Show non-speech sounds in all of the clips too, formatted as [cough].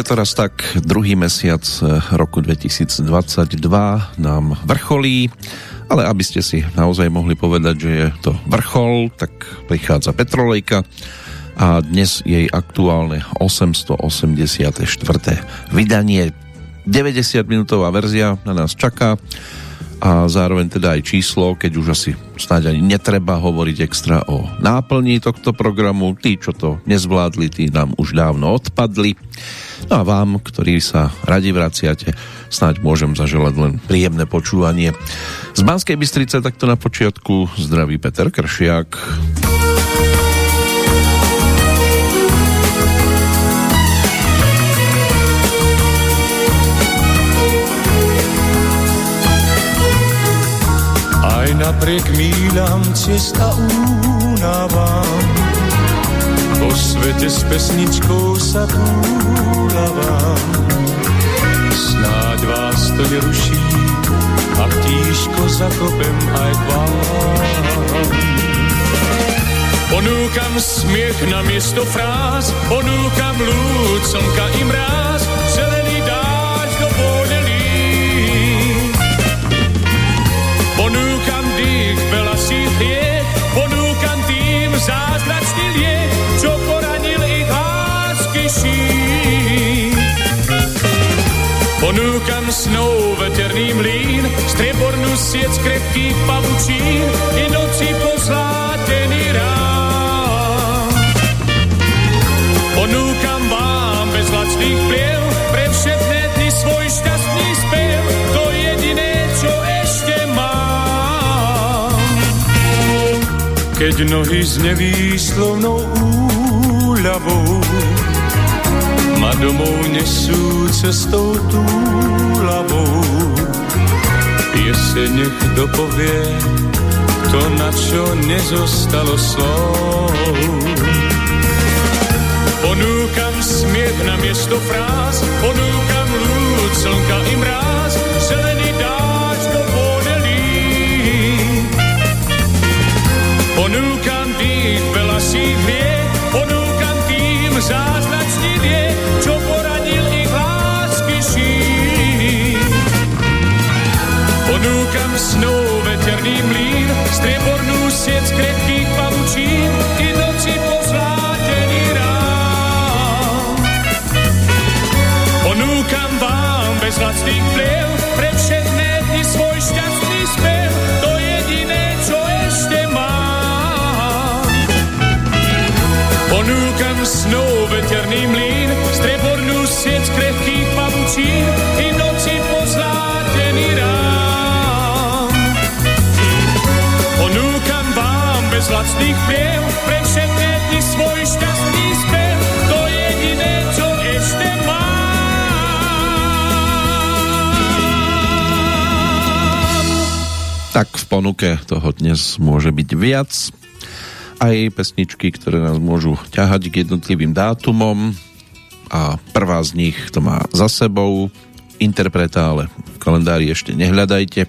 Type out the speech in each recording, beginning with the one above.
je to raz tak, druhý mesiac eh, roku 2022 nám vrcholí, ale aby ste si naozaj mohli povedať, že je to vrchol, tak prichádza Petrolejka a dnes jej aktuálne 884. vydanie 90 minútová verzia na nás čaká a zároveň teda aj číslo, keď už asi snáď ani netreba hovoriť extra o náplni tohto programu. Tí, čo to nezvládli, tí nám už dávno odpadli. No a vám, ktorí sa radi vraciate, snáď môžem zaželať len príjemné počúvanie. Z Banskej Bystrice takto na počiatku zdraví Peter Kršiak. Napriek míľam cesta únavam. Po svete s pesničkou sa túlavam. Snáď vás to neruší, ak tížko zakopem aj k vám. Ponúkam smiech na miesto fráz, ponúkam ľud, slnka i mráz, síl chliek, ponúkam tým zázračný liek, čo poranil ich lásky šík. Ponúkam snou veterný mlín, striebornú sieť krepkých pavučín i noci pozlátený Keď nohy s nevýslovnou úľavou ma domov nesú cestou túlavou. Jeseň nech dopovie to, na čo nezostalo slov. Ponúkam smiech na miesto fráz, ponúkam ľud, slnka i mráz, Ponúkam tých veľa sík vie, ponúkam tým zázračný vie, čo poradil ich lásky šík. Ponúkam snou veterný mlín, striebornú sieť krepkých veterný mlín, strebornú sieť krehkých pavučín i noci pozlátený rám. Ponúkam vám bez lacných pliev pre všetné dni svoj šťastný spev, to jediné, čo ešte mám. Tak v ponuke toho dnes môže byť viac. Aj pesničky, ktoré nás môžu ťahať k jednotlivým dátumom a prvá z nich to má za sebou interpreta, ale v kalendári ešte nehľadajte.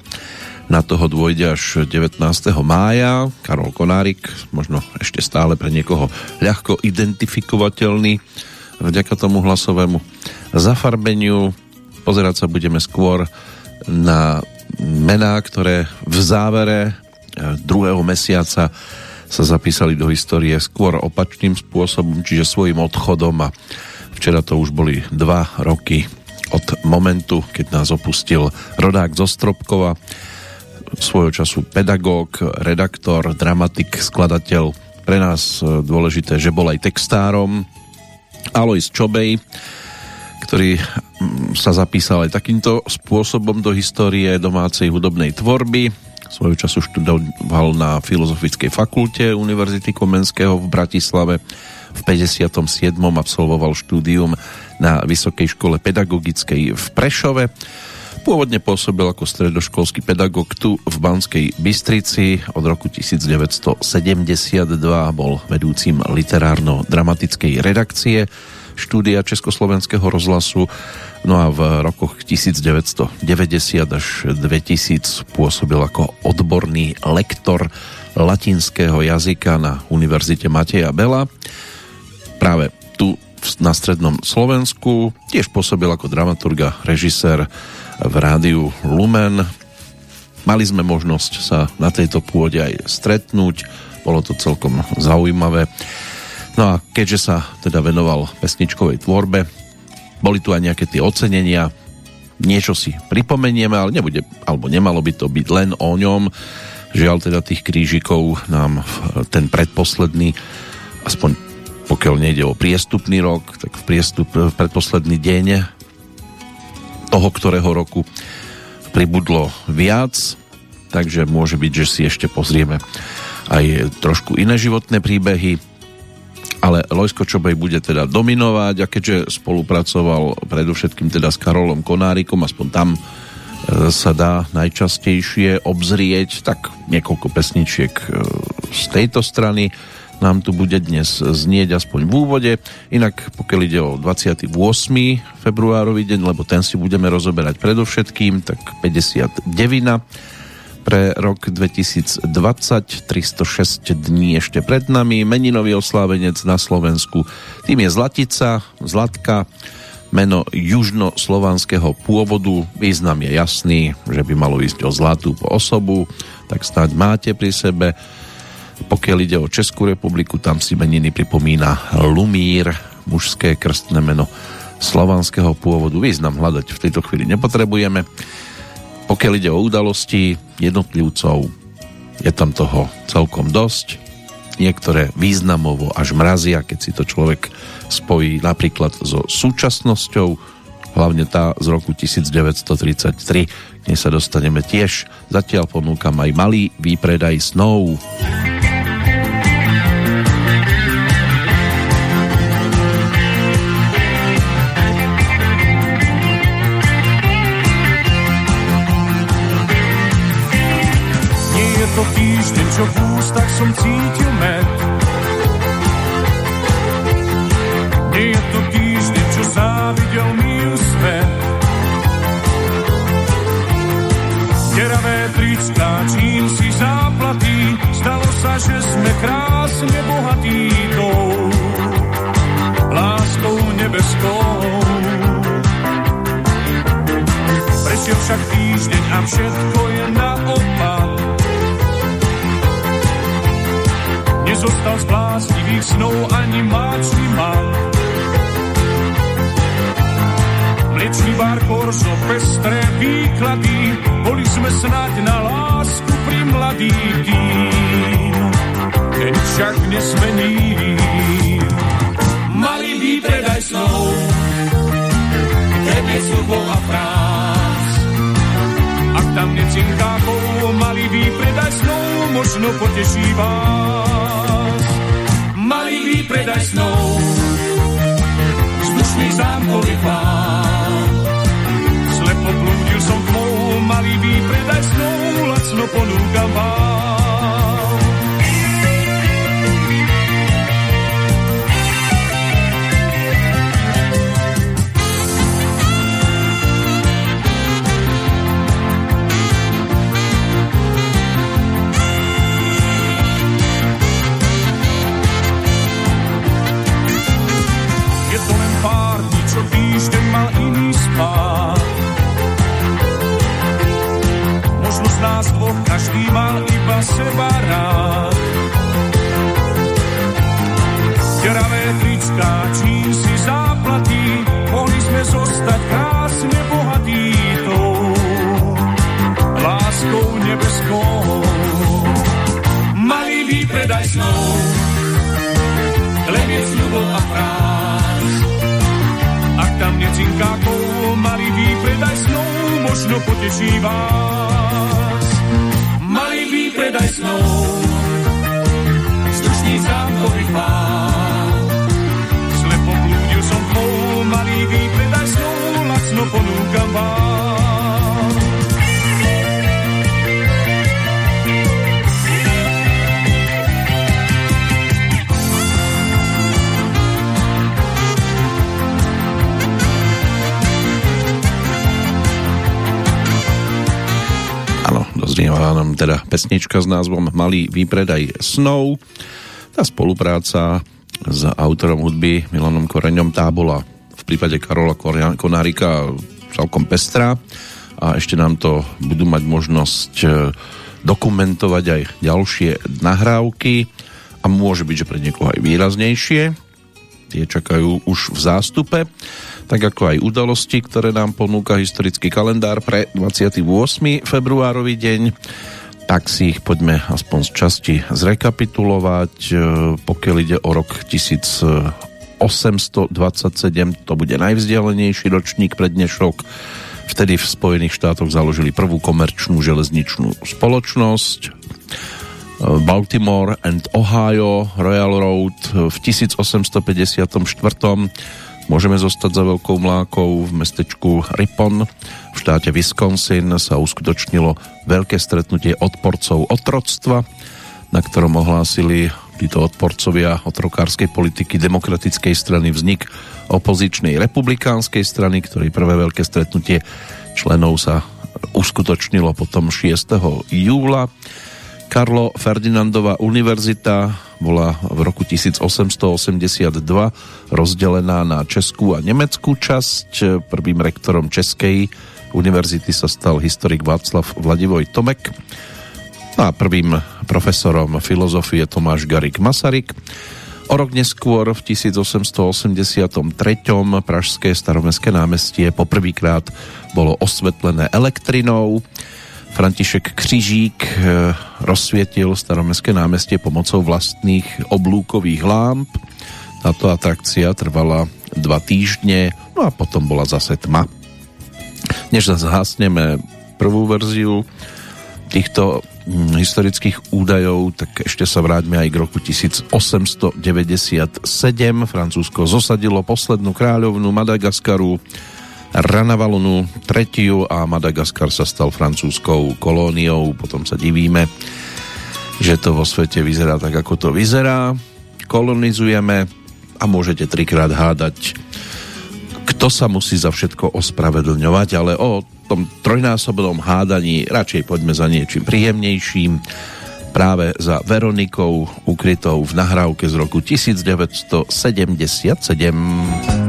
Na toho dôjde až 19. mája. Karol Konárik, možno ešte stále pre niekoho ľahko identifikovateľný vďaka tomu hlasovému zafarbeniu. Pozerať sa budeme skôr na mená, ktoré v závere druhého mesiaca sa zapísali do histórie skôr opačným spôsobom, čiže svojim odchodom a včera to už boli dva roky od momentu, keď nás opustil rodák zo Stropkova, svojho času pedagóg, redaktor, dramatik, skladateľ, pre nás dôležité, že bol aj textárom, Alois Čobej, ktorý sa zapísal aj takýmto spôsobom do histórie domácej hudobnej tvorby. Svojho času študoval na Filozofickej fakulte Univerzity Komenského v Bratislave. V 57. absolvoval štúdium na Vysokej škole pedagogickej v Prešove. Pôvodne pôsobil ako stredoškolský pedagóg tu v Banskej Bystrici. Od roku 1972 bol vedúcim literárno-dramatickej redakcie štúdia Československého rozhlasu. No a v rokoch 1990 až 2000 pôsobil ako odborný lektor latinského jazyka na Univerzite Mateja Bela. Práve tu na strednom Slovensku. Tiež pôsobil ako dramaturg a režisér v rádiu Lumen. Mali sme možnosť sa na tejto pôde aj stretnúť. Bolo to celkom zaujímavé. No a keďže sa teda venoval pesničkovej tvorbe, boli tu aj nejaké tie ocenenia, niečo si pripomenieme, ale nebude, alebo nemalo by to byť len o ňom. Žiaľ teda tých krížikov nám ten predposledný, aspoň pokiaľ nejde o priestupný rok, tak v priestup v predposledný deň toho, ktorého roku pribudlo viac, takže môže byť, že si ešte pozrieme aj trošku iné životné príbehy, ale Lojsko Čobej bude teda dominovať a keďže spolupracoval predovšetkým teda s Karolom Konárikom, aspoň tam e, sa dá najčastejšie obzrieť, tak niekoľko pesničiek e, z tejto strany nám tu bude dnes znieť aspoň v úvode. Inak pokiaľ ide o 28. februárový deň, lebo ten si budeme rozoberať predovšetkým, tak 59 pre rok 2020, 306 dní ešte pred nami, meninový oslávenec na Slovensku, tým je Zlatica, Zlatka, meno južnoslovanského pôvodu, význam je jasný, že by malo ísť o zlatú osobu, tak snáď máte pri sebe. Pokiaľ ide o Českú republiku, tam si meniny pripomína Lumír, mužské krstné meno slovanského pôvodu. Význam hľadať v tejto chvíli nepotrebujeme. Pokiaľ ide o udalosti jednotlivcov, je tam toho celkom dosť. Niektoré významovo až mrazia, keď si to človek spojí napríklad so súčasnosťou, hlavne tá z roku 1933, k nej sa dostaneme tiež. Zatiaľ ponúkam aj malý výpredaj snov. to čo v ústach som cítil med. Nie je to týždeň, čo závidel mi svet. Deravé trická, čím si záplatí, stalo sa, že sme krásne bohatí tou láskou nebeskou. Prešiel však týždeň a všetko je naopak. Nezostal z bláznivých snov ani máčný mal. Mliečný bar korzo, pestré výklady, boli sme snáď na lásku pri mladých dým. Ten však nesmení. Malý výpredaj snov, tebe slubov a prác. Tam necinká malý výpredaj snov, možno poteší vás predaj snov. Vzdušný zámkový pán. Slepo blúdil som tmou, malý výpredaj snov, lacno ponúkam vám. Nás dvoch každý mal iba seba rád. Deravé trická, čím možno poteší vás predaj snov. Vzdušný zámkový chvál. Slepo blúdil som tmou, malý výpredaj snov, lacno ponúkam vám. Nám teda pesnička s názvom Malý výpredaj snov. Tá spolupráca s autorom hudby Milanom Koreňom. Tá bola v prípade Karola Konárika celkom pestrá a ešte nám to budú mať možnosť e, dokumentovať aj ďalšie nahrávky a môže byť, že pre niekoho aj výraznejšie. Tie čakajú už v zástupe, tak ako aj udalosti, ktoré nám ponúka historický kalendár pre 28. februárový deň tak si ich poďme aspoň z časti zrekapitulovať. E, pokiaľ ide o rok 1827, to bude najvzdialenejší ročník pre dnešok. Vtedy v Spojených štátoch založili prvú komerčnú železničnú spoločnosť. E, Baltimore and Ohio Royal Road v 1854 Môžeme zostať za veľkou mlákou v mestečku Ripon v štáte Wisconsin sa uskutočnilo veľké stretnutie odporcov otroctva, na ktorom ohlásili títo odporcovia otrokárskej politiky demokratickej strany vznik opozičnej republikánskej strany, ktorej prvé veľké stretnutie členov sa uskutočnilo potom 6. júla. Karlo Ferdinandova univerzita bola v roku 1882 rozdelená na českú a nemeckú časť. Prvým rektorom Českej univerzity sa stal historik Václav Vladivoj Tomek a prvým profesorom filozofie Tomáš Garik Masaryk. O rok neskôr v 1883. Pražské staromestské námestie poprvýkrát bolo osvetlené elektrinou František Křižík eh, rozsvietil staromestské námestie pomocou vlastných oblúkových lámp. Táto atrakcia trvala dva týždne, no a potom bola zase tma. Než zhasneme prvú verziu týchto hm, historických údajov, tak ešte sa vráťme aj k roku 1897. Francúzsko zosadilo poslednú kráľovnú Madagaskaru Ranavalonu tretiu a Madagaskar sa stal francúzskou kolóniou. Potom sa divíme, že to vo svete vyzerá tak, ako to vyzerá. Kolonizujeme a môžete trikrát hádať, kto sa musí za všetko ospravedlňovať, ale o tom trojnásobnom hádaní radšej poďme za niečím príjemnejším práve za Veronikou ukrytou v nahrávke z roku 1977.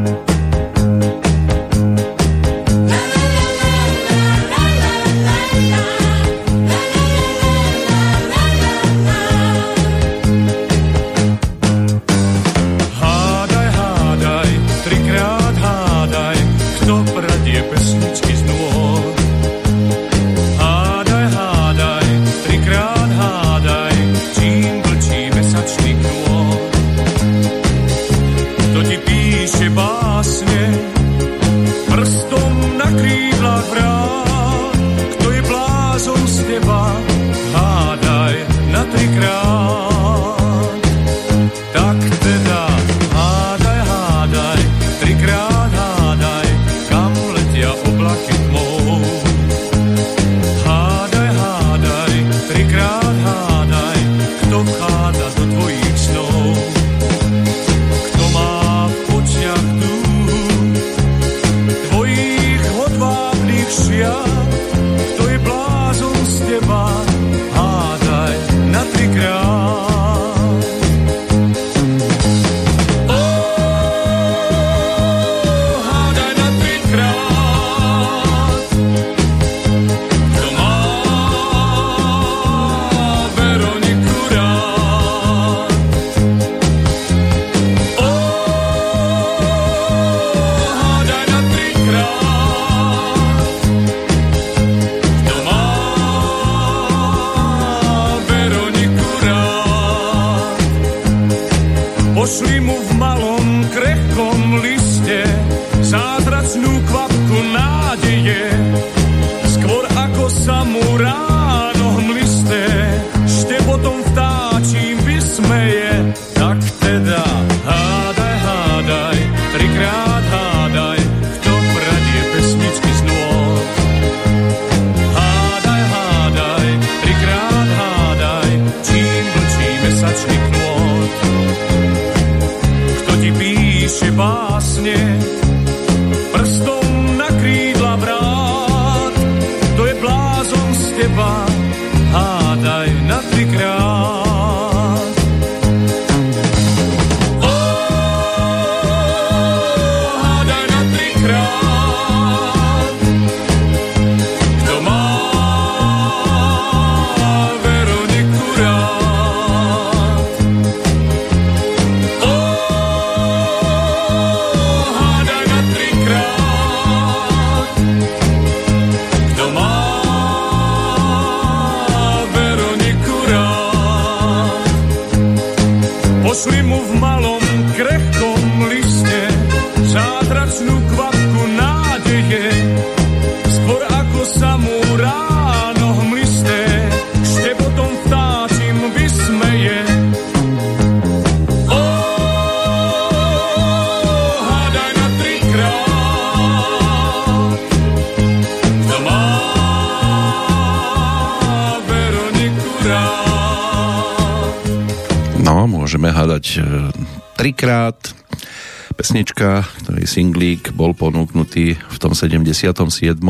Pesnička, ktorý singlík bol ponúknutý v tom 77.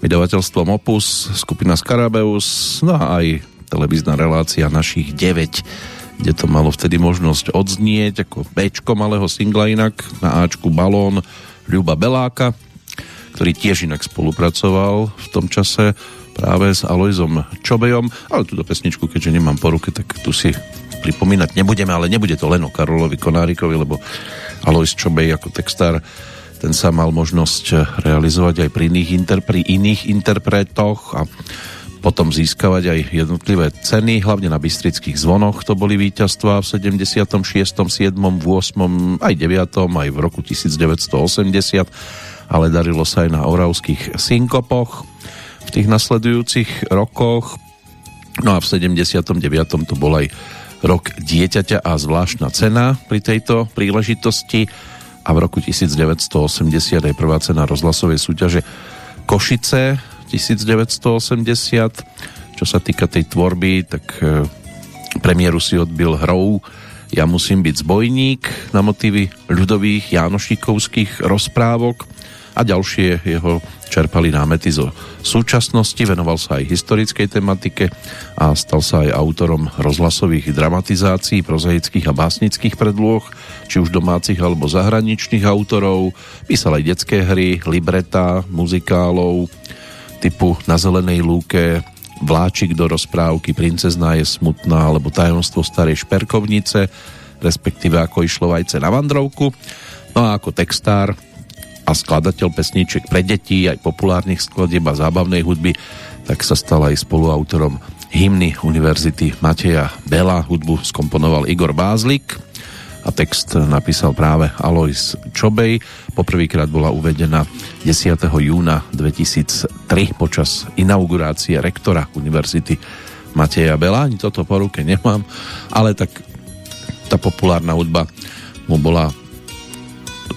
vydavateľstvom Opus, skupina Scarabeus, no a aj televízna relácia našich 9, kde to malo vtedy možnosť odznieť ako Bčko malého singla inak, na Ačku Balón Ľuba Beláka, ktorý tiež inak spolupracoval v tom čase práve s Alojzom Čobejom, ale túto pesničku, keďže nemám po ruke, tak tu si pripomínať nebudeme, ale nebude to len o Karolovi Konárikovi, lebo Alojz Čobej ako textár ten sa mal možnosť realizovať aj pri iných, inter, pri iných interpretoch a potom získavať aj jednotlivé ceny, hlavne na Bystrických zvonoch to boli víťazstva v 76., 7., 8., aj 9., aj v roku 1980, ale darilo sa aj na Oravských synkopoch v tých nasledujúcich rokoch. No a v 79. to bol aj rok dieťaťa a zvláštna cena pri tejto príležitosti a v roku 1980 aj prvá cena rozhlasovej súťaže Košice 1980. Čo sa týka tej tvorby, tak e, premiéru si odbil hrou Ja musím byť zbojník na motívy ľudových Jánošíkovských rozprávok a ďalšie jeho čerpali námety zo súčasnosti, venoval sa aj historickej tematike a stal sa aj autorom rozhlasových dramatizácií, prozaických a básnických predloh, či už domácich alebo zahraničných autorov, písal aj detské hry, libreta, muzikálov, typu Na zelenej lúke, Vláčik do rozprávky, Princezná je smutná alebo Tajomstvo starej šperkovnice, respektíve ako išlo vajce na vandrovku. No a ako textár a skladateľ pesníček pre deti, aj populárnych skladieb a zábavnej hudby, tak sa stal aj spoluautorom hymny Univerzity Mateja Bela. Hudbu skomponoval Igor Bázlik a text napísal práve Alois Čobej. Poprvýkrát bola uvedená 10. júna 2003 počas inaugurácie rektora Univerzity Mateja Bela. Ani toto po ruke nemám, ale tak tá populárna hudba mu bola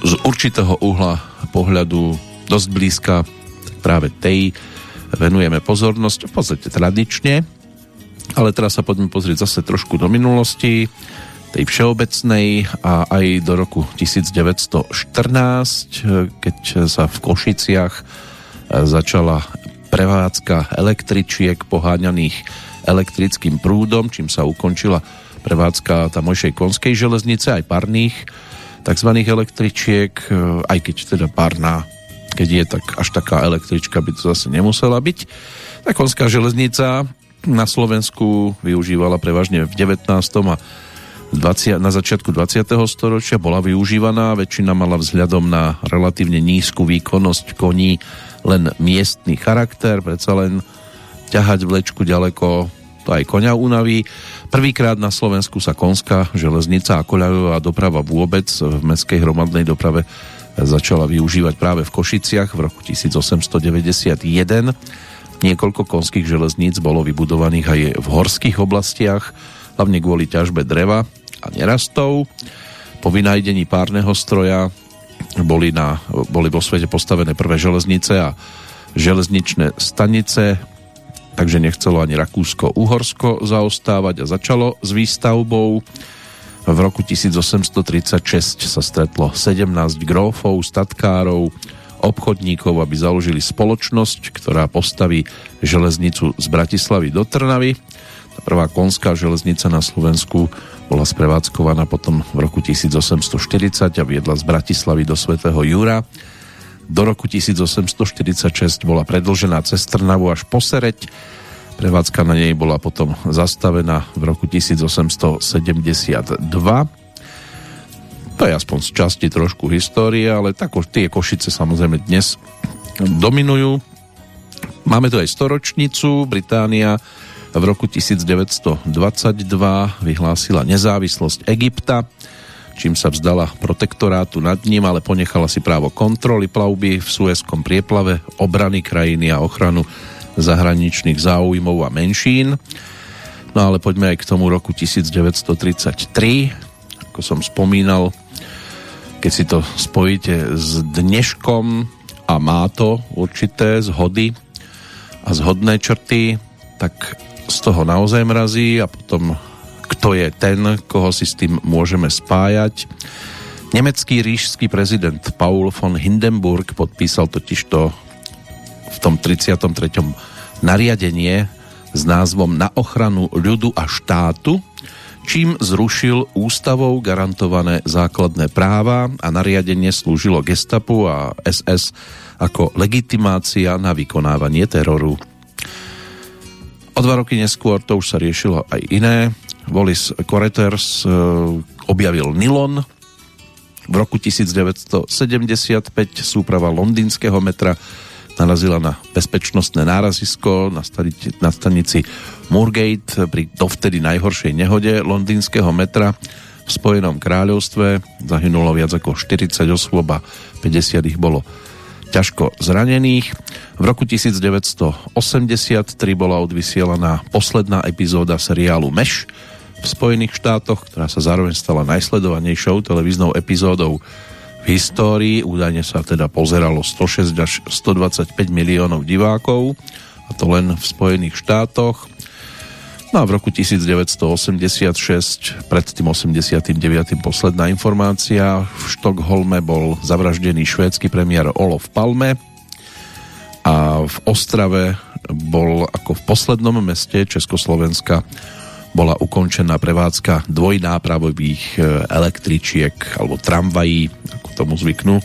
z určitého uhla pohľadu dosť blízka, tak práve tej venujeme pozornosť. V podstate tradične, ale teraz sa poďme pozrieť zase trošku do minulosti tej všeobecnej a aj do roku 1914, keď sa v Košiciach začala prevádzka električiek poháňaných elektrickým prúdom, čím sa ukončila prevádzka tamojšej konskej železnice, aj parných tzv. električiek, aj keď teda parná, keď je tak až taká električka by to zase nemusela byť. Tá železnica na Slovensku využívala prevažne v 19. a 20, na začiatku 20. storočia bola využívaná, väčšina mala vzhľadom na relatívne nízku výkonnosť koní len miestny charakter, predsa len ťahať vlečku ďaleko to aj koňa unaví. Prvýkrát na Slovensku sa konská železnica a koľajová doprava vôbec v mestskej hromadnej doprave začala využívať práve v Košiciach v roku 1891. Niekoľko konských železníc bolo vybudovaných aj v horských oblastiach, hlavne kvôli ťažbe dreva a nerastov. Po vynájdení párneho stroja boli, na, boli vo svete postavené prvé železnice a železničné stanice, takže nechcelo ani Rakúsko-Uhorsko zaostávať a začalo s výstavbou. V roku 1836 sa stretlo 17 grófov, statkárov, obchodníkov, aby založili spoločnosť, ktorá postaví železnicu z Bratislavy do Trnavy Prvá konská železnica na Slovensku bola sprevádzkovaná potom v roku 1840 a viedla z Bratislavy do Svetého Júra. Do roku 1846 bola predlžená cez Trnavu až po Sereď. Prevádzka na nej bola potom zastavená v roku 1872. To je aspoň z časti trošku histórie, ale tak tie Košice samozrejme dnes dominujú. Máme tu aj storočnicu, Británia v roku 1922 vyhlásila nezávislosť Egypta, čím sa vzdala protektorátu nad ním, ale ponechala si právo kontroly plavby v Suezkom prieplave, obrany krajiny a ochranu zahraničných záujmov a menšín. No ale poďme aj k tomu roku 1933. Ako som spomínal, keď si to spojíte s dneškom a má to určité zhody a zhodné črty, tak z toho naozaj mrazí a potom kto je ten, koho si s tým môžeme spájať. Nemecký ríšský prezident Paul von Hindenburg podpísal totižto v tom 33. nariadenie s názvom Na ochranu ľudu a štátu, čím zrušil ústavou garantované základné práva a nariadenie slúžilo gestapu a SS ako legitimácia na vykonávanie teroru. O dva roky neskôr to už sa riešilo aj iné. Wallis Correters e, objavil nylon. V roku 1975 súprava londýnskeho metra narazila na bezpečnostné nárazisko na, stanici, na Moorgate pri dovtedy najhoršej nehode londýnskeho metra v Spojenom kráľovstve. Zahynulo viac ako 40 osôb a 50 ich bolo ťažko zranených. V roku 1983 bola odvysielaná posledná epizóda seriálu Meš v Spojených štátoch, ktorá sa zároveň stala najsledovanejšou televíznou epizódou v histórii. Údajne sa teda pozeralo 106 až 125 miliónov divákov, a to len v Spojených štátoch. No a v roku 1986, pred tým 89. posledná informácia, v Štokholme bol zavraždený švédsky premiér Olof Palme a v Ostrave bol ako v poslednom meste Československa bola ukončená prevádzka dvojnápravových e, električiek alebo tramvají, ako tomu zvyknú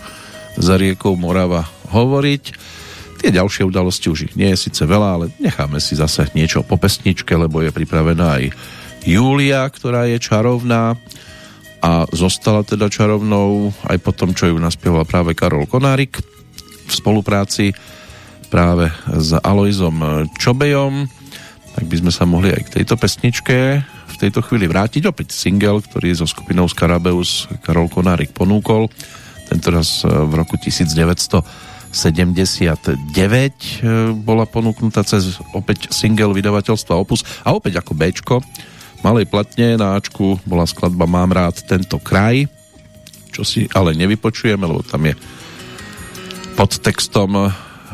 za riekou Morava hovoriť Tie ďalšie udalosti už ich nie je síce veľa, ale necháme si zase niečo po pesničke, lebo je pripravená aj Julia, ktorá je čarovná a zostala teda čarovnou aj po tom, čo ju naspieval práve Karol Konárik v spolupráci práve s Aloizom Čobejom. Tak by sme sa mohli aj k tejto pesničke v tejto chvíli vrátiť. Opäť single, ktorý zo skupinou Skarabeus Karol Konárik ponúkol. Tentoraz v roku 1900 79 e, bola ponúknutá cez opäť single vydavateľstva Opus a opäť ako Bčko malej platne na Ačku bola skladba Mám rád tento kraj čo si ale nevypočujeme, lebo tam je pod textom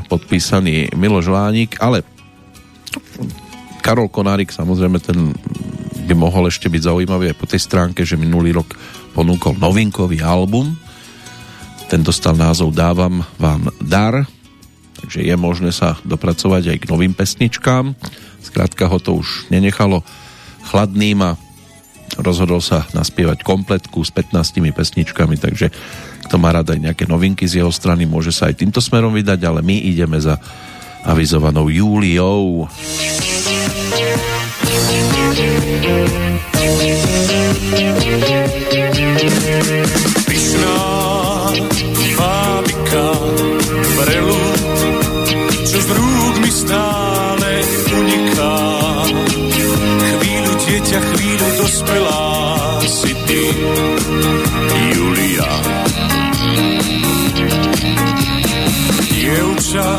podpísaný Miloš Lánik, ale Karol Konárik samozrejme ten by mohol ešte byť zaujímavý aj po tej stránke, že minulý rok ponúkol novinkový album ten dostal názov Dávam vám dar, takže je možné sa dopracovať aj k novým pesničkám. Skrátka ho to už nenechalo chladným a rozhodol sa naspievať kompletku s 15 pesničkami, takže kto má rada aj nejaké novinky z jeho strany, môže sa aj týmto smerom vydať, ale my ideme za avizovanou Júliou. Pyšná fábika prelud, čo z rúk mi stále uniká. Chvíľu dieťa, chvíľu dospelá si ty, Julia. Dievča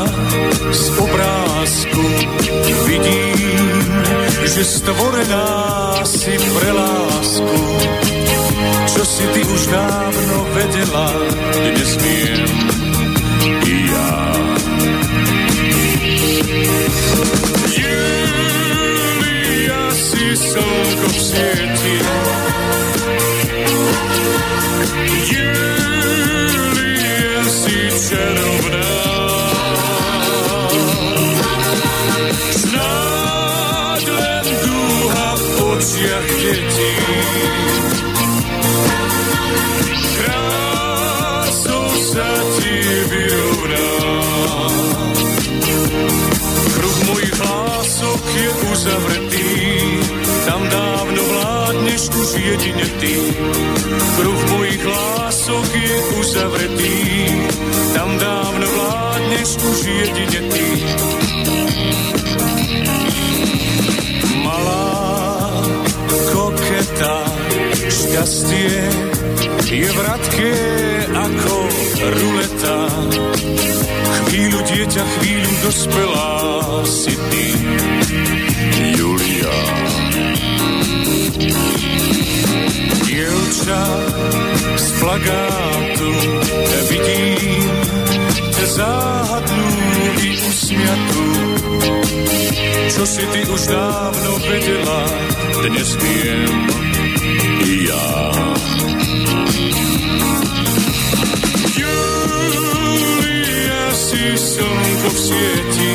z obrázku vidím, že stvorená si pre lásku čo si ty už dávno vedela, dnes viem i ja. Julia si slnko v sieti, detí. je uzavretý, tam dávno vládneš už jedine ty. Kruh mojich lások je uzavretý, tam dávno vládneš už jedine ty. Šťastie je vratké ako ruleta. Chvíľu dieťa, chvíľu dospelá si ty, Julia. Dievča z plagátu vidím ťa záhadnú i usmiatú. Čo si ty už dávno vedela, dnes viem ja. Julia si slnko v sieti,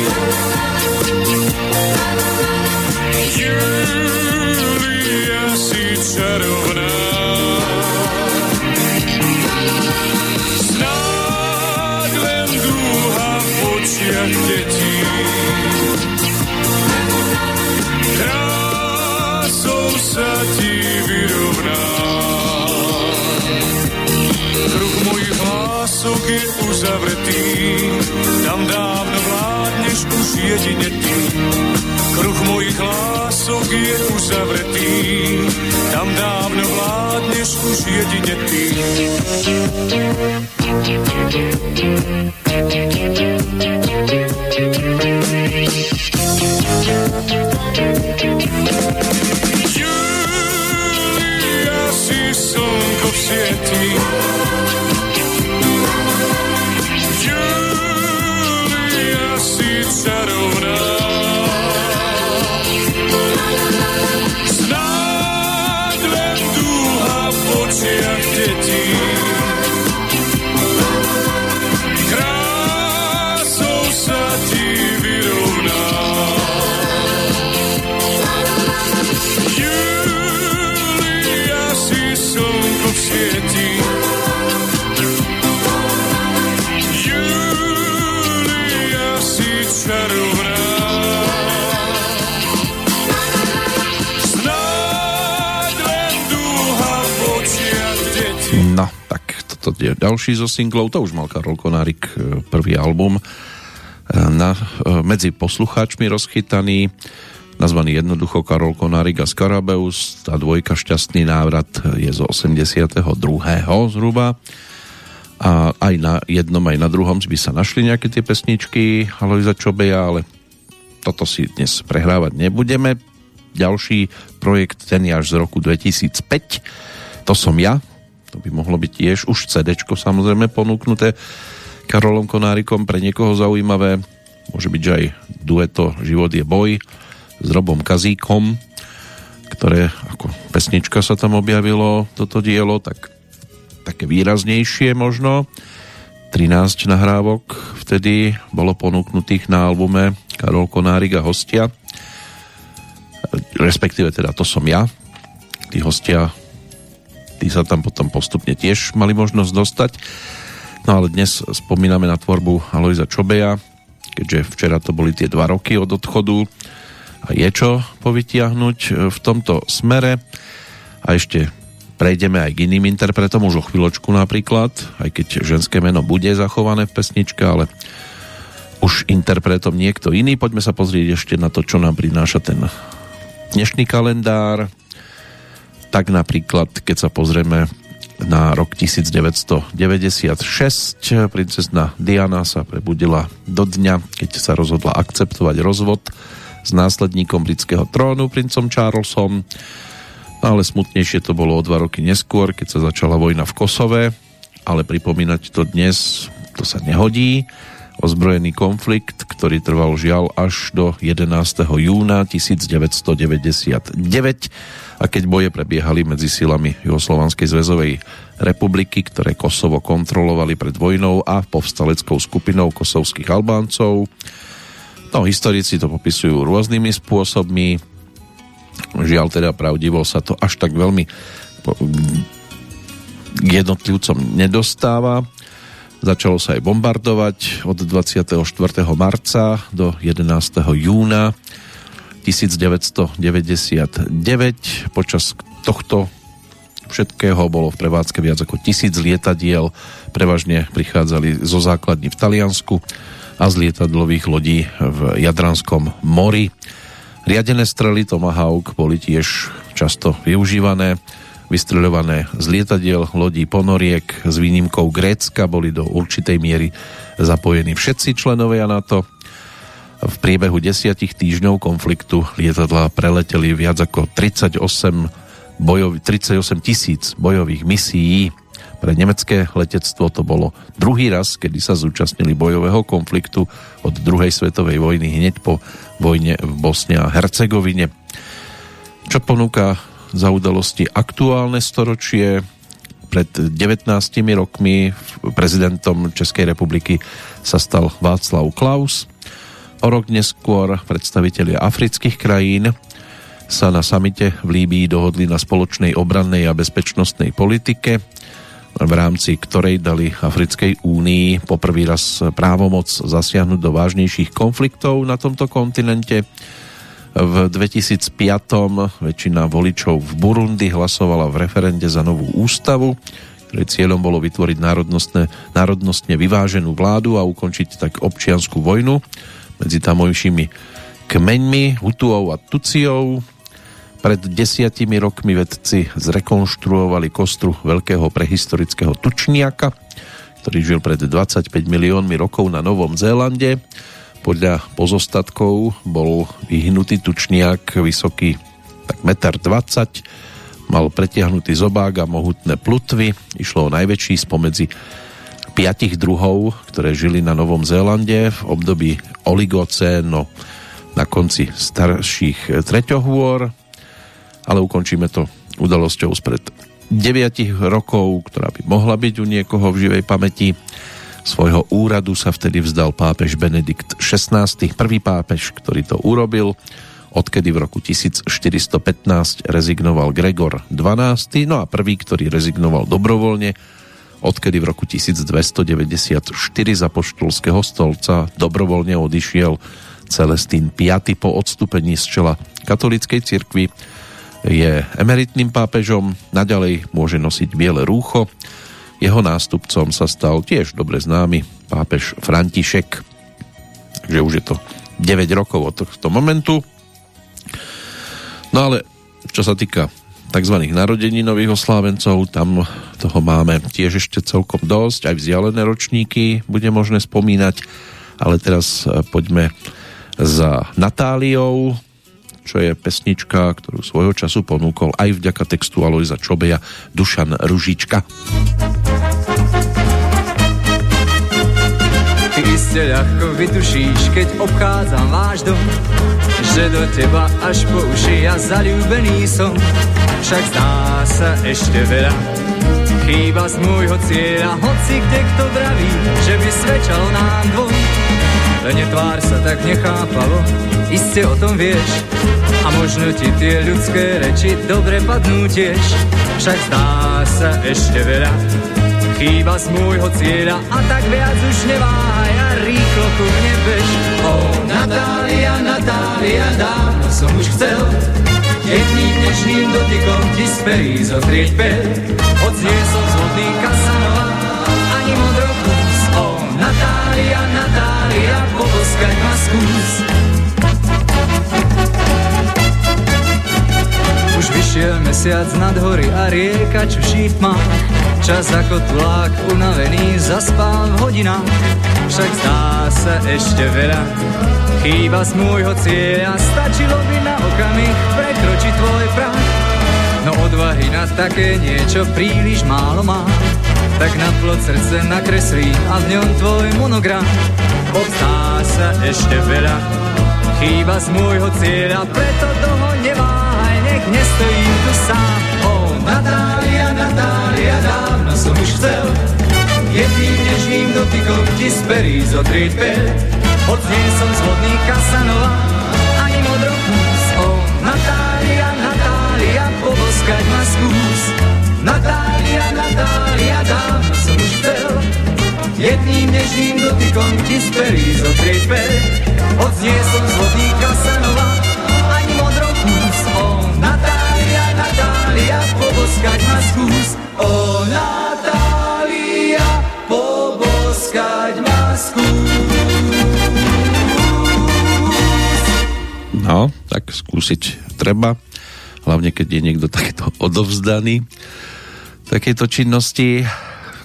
Julia si čarovná. Snáď len dúha v očiach detí. Sa ti vyrovná. Kruh mojich hlások je uzavretý, tam dávno vládneš už jedine ty. Kruh mojich hlások je uzavretý, tam dávno vládneš už jedine ty. Julia ďalší zo singlov, to už mal Karol Konárik e, prvý album e, na, e, medzi poslucháčmi rozchytaný, nazvaný jednoducho Karol Konárik a Skarabeus. Tá dvojka Šťastný návrat je z 82. zhruba. A aj na jednom, aj na druhom by sa našli nejaké tie pesničky Alojza Čobeja, ale toto si dnes prehrávať nebudeme. Ďalší projekt, ten je až z roku 2005. To som ja. To by mohlo byť tiež už CD samozrejme ponúknuté Karolom Konárikom pre niekoho zaujímavé. Môže byť, že aj dueto Život je boj s Robom Kazíkom, ktoré ako pesnička sa tam objavilo, toto dielo, tak také výraznejšie možno. 13 nahrávok vtedy bolo ponúknutých na albume Karol Konárik a hostia. Respektíve teda to som ja. Tí hostia tí sa tam potom postupne tiež mali možnosť dostať. No ale dnes spomíname na tvorbu Alojza Čobeja, keďže včera to boli tie dva roky od odchodu a je čo povytiahnuť v tomto smere. A ešte prejdeme aj k iným interpretom, už o chvíľočku napríklad, aj keď ženské meno bude zachované v pesničke, ale už interpretom niekto iný. Poďme sa pozrieť ešte na to, čo nám prináša ten dnešný kalendár. Tak napríklad, keď sa pozrieme na rok 1996, princezna Diana sa prebudila do dňa, keď sa rozhodla akceptovať rozvod s následníkom britského trónu, princom Charlesom. No ale smutnejšie to bolo o dva roky neskôr, keď sa začala vojna v Kosove, ale pripomínať to dnes, to sa nehodí. Ozbrojený konflikt, ktorý trval žiaľ až do 11. júna 1999 a keď boje prebiehali medzi silami Jugoslovanskej zväzovej republiky, ktoré Kosovo kontrolovali pred vojnou a povstaleckou skupinou kosovských Albáncov. No, historici to popisujú rôznymi spôsobmi. Žiaľ teda pravdivo sa to až tak veľmi k jednotlivcom nedostáva. Začalo sa aj bombardovať od 24. marca do 11. júna 1999. Počas tohto všetkého bolo v prevádzke viac ako tisíc lietadiel. Prevažne prichádzali zo základní v Taliansku a z lietadlových lodí v Jadranskom mori. Riadené strely Tomahawk boli tiež často využívané. Vystreľované z lietadiel lodí ponoriek s výnimkou Grécka boli do určitej miery zapojení všetci členovia NATO. V priebehu desiatich týždňov konfliktu lietadla preleteli viac ako 38, bojov, 38 tisíc bojových misií. Pre nemecké letectvo to bolo druhý raz, kedy sa zúčastnili bojového konfliktu od druhej svetovej vojny hneď po vojne v Bosne a Hercegovine. Čo ponúka za udalosti aktuálne storočie. Pred 19 rokmi prezidentom Českej republiky sa stal Václav Klaus. O rok neskôr predstavitelia afrických krajín sa na samite v Líbii dohodli na spoločnej obrannej a bezpečnostnej politike, v rámci ktorej dali Africkej únii poprvý raz právomoc zasiahnuť do vážnejších konfliktov na tomto kontinente v 2005 väčšina voličov v Burundi hlasovala v referende za novú ústavu, ktorej cieľom bolo vytvoriť národnostne, vyváženú vládu a ukončiť tak občianskú vojnu medzi tamojšími kmeňmi Hutuov a Tuciov. Pred desiatimi rokmi vedci zrekonštruovali kostru veľkého prehistorického tučniaka, ktorý žil pred 25 miliónmi rokov na Novom Zélande podľa pozostatkov bol vyhnutý tučniak vysoký tak 1,20 m, mal pretiahnutý zobák a mohutné plutvy. Išlo o najväčší spomedzi piatich druhov, ktoré žili na Novom Zélande v období oligocéno na konci starších treťohôr, ale ukončíme to udalosťou spred 9 rokov, ktorá by mohla byť u niekoho v živej pamäti. Svojho úradu sa vtedy vzdal pápež Benedikt XVI, prvý pápež, ktorý to urobil, odkedy v roku 1415 rezignoval Gregor XII, no a prvý, ktorý rezignoval dobrovoľne, odkedy v roku 1294 za poštolského stolca dobrovoľne odišiel Celestín V po odstúpení z čela katolíckej cirkvi je emeritným pápežom, naďalej môže nosiť biele rúcho, jeho nástupcom sa stal tiež dobre známy pápež František, že už je to 9 rokov od tohto momentu. No ale čo sa týka tzv. narodení nových oslávencov, tam toho máme tiež ešte celkom dosť, aj vzdialené ročníky bude možné spomínať, ale teraz e, poďme za Natáliou, čo je pesnička, ktorú svojho času ponúkol aj vďaka textu Alojza Čobeja Dušan Ružička. Iste ľahko vytušíš, keď obchádzam váš dom, že do teba až po uši ja zalúbený som. Však zdá sa ešte veľa, chýba z môjho cieľa, hoci kde kto vraví, že by svedčalo nám dvom. Len tvár sa tak nechápalo, iste o tom vieš, a možno ti tie ľudské reči dobre padnú tiež. Však zdá sa ešte veľa, chýba z môjho cieľa a tak viac už neváhaj a rýchlo ku mne bež. O, Natália, Natália, dávno som už chcel jedným dnešným dotykom ti sperí zotrieť pel. Hoď nie som zhodný Kasanova, ani modrokus. O, Natália, Natália, poboskať ma skús. Už vyšiel mesiac nad hory a rieka čuší v tmách. Čas ako tulák unavený zaspal v hodinách. Však zdá sa ešte veľa, chýba z môjho cieľa. Stačilo by na okamih prekročiť tvoj prach. No odvahy na také niečo príliš málo má. Tak na plot srdce nakreslím a v ňom tvoj monogram. Obstá sa ešte veľa, chýba z môjho cieľa, preto nech nestojím tu sám. O, Natália, Natália, dávno som už chcel jedným nežným dotykom ti sperí zotrieť pel. Hoď nie som zvodný Kasanova, ani modropús. O, Natália, Natália, poboskať ma skús. Natália, Natália, dávno som už chcel jedným nežným dotykom ti sperí zotrieť pel. Hoď nie som zvodný Kasanova, poboskať ma skús. O, Natália, poboskať ma skús. No, tak skúsiť treba. hlavne keď je niekto takto odovzdaný takéto činnosti.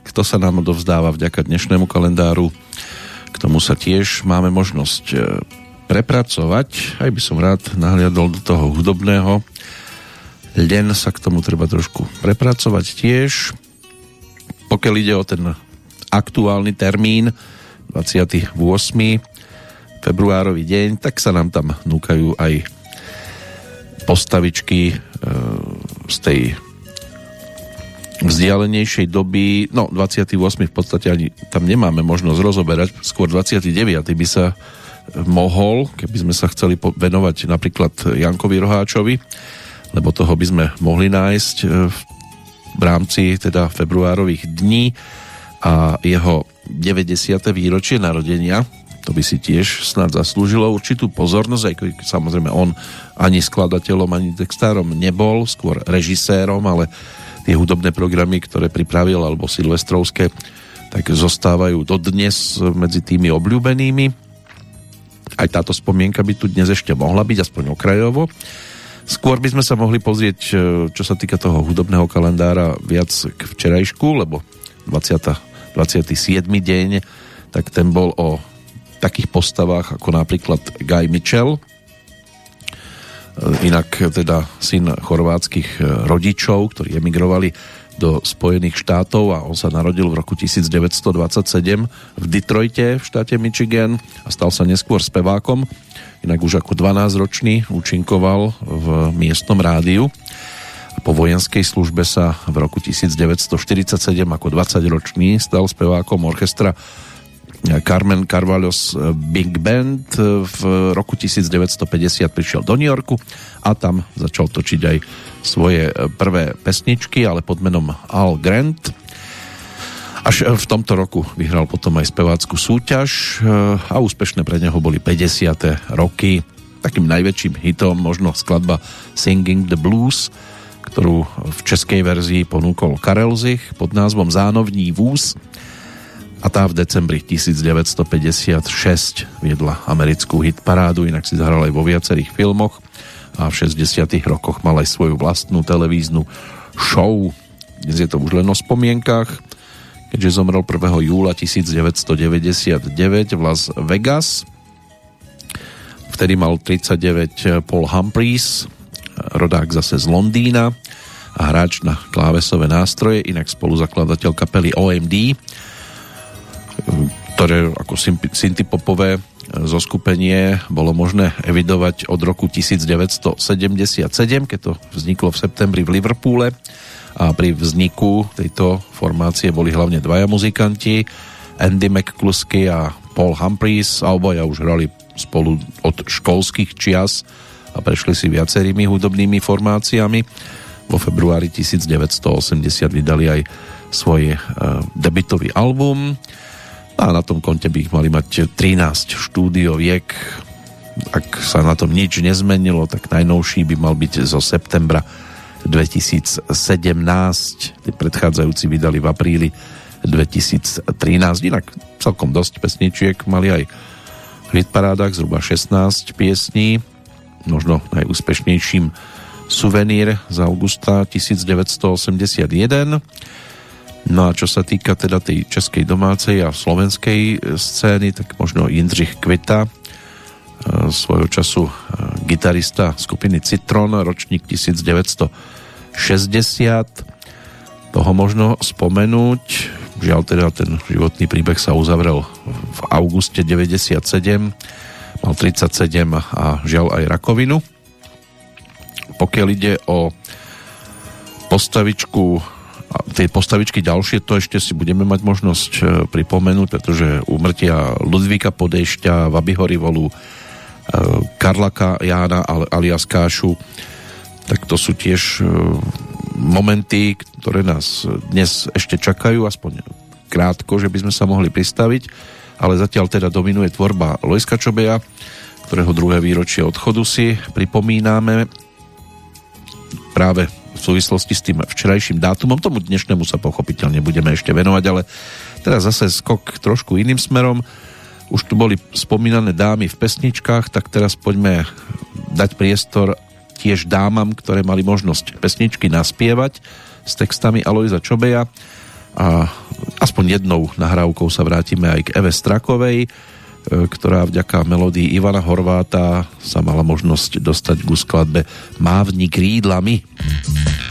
Kto sa nám odovzdáva vďaka dnešnému kalendáru, k tomu sa tiež máme možnosť e, prepracovať. Aj by som rád nahliadol do toho hudobného. Len sa k tomu treba trošku prepracovať tiež. Pokiaľ ide o ten aktuálny termín, 28. februárový deň, tak sa nám tam núkajú aj postavičky e, z tej vzdialenejšej doby, no 28. v podstate ani tam nemáme možnosť rozoberať, skôr 29. by sa mohol, keby sme sa chceli venovať napríklad Jankovi Roháčovi, lebo toho by sme mohli nájsť e, v rámci teda februárových dní a jeho 90. výročie narodenia, to by si tiež snad zaslúžilo určitú pozornosť, aj keď samozrejme on ani skladateľom, ani textárom nebol, skôr režisérom, ale tie hudobné programy, ktoré pripravil, alebo silvestrovské, tak zostávajú dodnes medzi tými obľúbenými. Aj táto spomienka by tu dnes ešte mohla byť, aspoň okrajovo. Skôr by sme sa mohli pozrieť, e, čo sa týka toho hudobného kalendára, viac k včerajšku, lebo 20, 27. deň, tak ten bol o takých postavách ako napríklad Guy Mitchell, E, inak teda syn chorvátskych e, rodičov, ktorí emigrovali do Spojených štátov a on sa narodil v roku 1927 v Detroite v štáte Michigan a stal sa neskôr spevákom. Inak už ako 12-ročný účinkoval v miestnom rádiu. Po vojenskej službe sa v roku 1947 ako 20-ročný stal spevákom orchestra Carmen Carvalhos Big Band v roku 1950 prišiel do New Yorku a tam začal točiť aj svoje prvé pesničky, ale pod menom Al Grant. Až v tomto roku vyhral potom aj spevácku súťaž a úspešné pre neho boli 50. roky. Takým najväčším hitom možno skladba Singing the Blues, ktorú v českej verzii ponúkol Karel Zich pod názvom Zánovní vúz a tá v decembri 1956 viedla americkú hitparádu, inak si zahral aj vo viacerých filmoch a v 60 rokoch mal aj svoju vlastnú televíznu show. Dnes je to už len o spomienkach, keďže zomrel 1. júla 1999 v Las Vegas. Vtedy mal 39 Paul Humphreys, rodák zase z Londýna a hráč na klávesové nástroje, inak spoluzakladateľ kapely OMD ktoré ako syntypopové zoskupenie bolo možné evidovať od roku 1977, keď to vzniklo v septembri v Liverpoole a pri vzniku tejto formácie boli hlavne dvaja muzikanti, Andy McCluskey a Paul Humphreys a obaja už hrali spolu od školských čias a prešli si viacerými hudobnými formáciami. Vo februári 1980 vydali aj svoj uh, debitový album a na tom konte by ich mali mať 13 štúdioviek. Ak sa na tom nič nezmenilo, tak najnovší by mal byť zo septembra 2017. Tí predchádzajúci vydali v apríli 2013. Inak celkom dosť pesničiek mali aj v hitparádach, zhruba 16 piesní. Možno najúspešnejším suvenír z augusta 1981 No a čo sa týka teda tej českej domácej a slovenskej scény, tak možno Jindřich Kvita, e, svojho času e, gitarista skupiny Citron, ročník 1960. Toho možno spomenúť. Žiaľ teda ten životný príbeh sa uzavrel v auguste 97. Mal 37 a žiaľ aj rakovinu. Pokiaľ ide o postavičku a tie postavičky ďalšie, to ešte si budeme mať možnosť e, pripomenúť, pretože umrtia Ludvíka Podešťa, Vaby Horivolu, e, Karlaka Jána alias Kášu, tak to sú tiež e, momenty, ktoré nás dnes ešte čakajú, aspoň krátko, že by sme sa mohli pristaviť, ale zatiaľ teda dominuje tvorba Lojska Čobeja, ktorého druhé výročie odchodu si pripomíname práve v súvislosti s tým včerajším dátumom. Tomu dnešnému sa pochopiteľne budeme ešte venovať, ale teraz zase skok trošku iným smerom. Už tu boli spomínané dámy v pesničkách, tak teraz poďme dať priestor tiež dámam, ktoré mali možnosť pesničky naspievať s textami Alojza Čobeja a aspoň jednou nahrávkou sa vrátime aj k Eve Strakovej, e, ktorá vďaka melódii Ivana Horváta sa mala možnosť dostať ku skladbe Mávni krídlami. suvenír.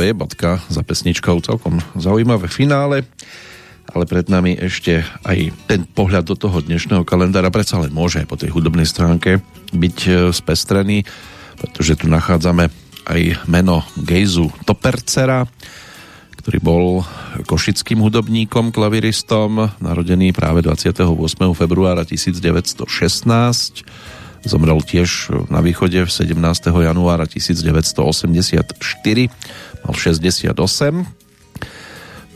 To je bodka za pesničkou, celkom zaujímavé finále, ale pred nami ešte aj ten pohľad do toho dnešného kalendára predsa len môže po tej hudobnej stránke byť e, spestrený, pretože tu nachádzame aj meno Gejzu Topercera, ktorý bol košickým hudobníkom, klaviristom, narodený práve 28. februára 1916 Zomrel tiež na východe 17. januára 1984, mal 68.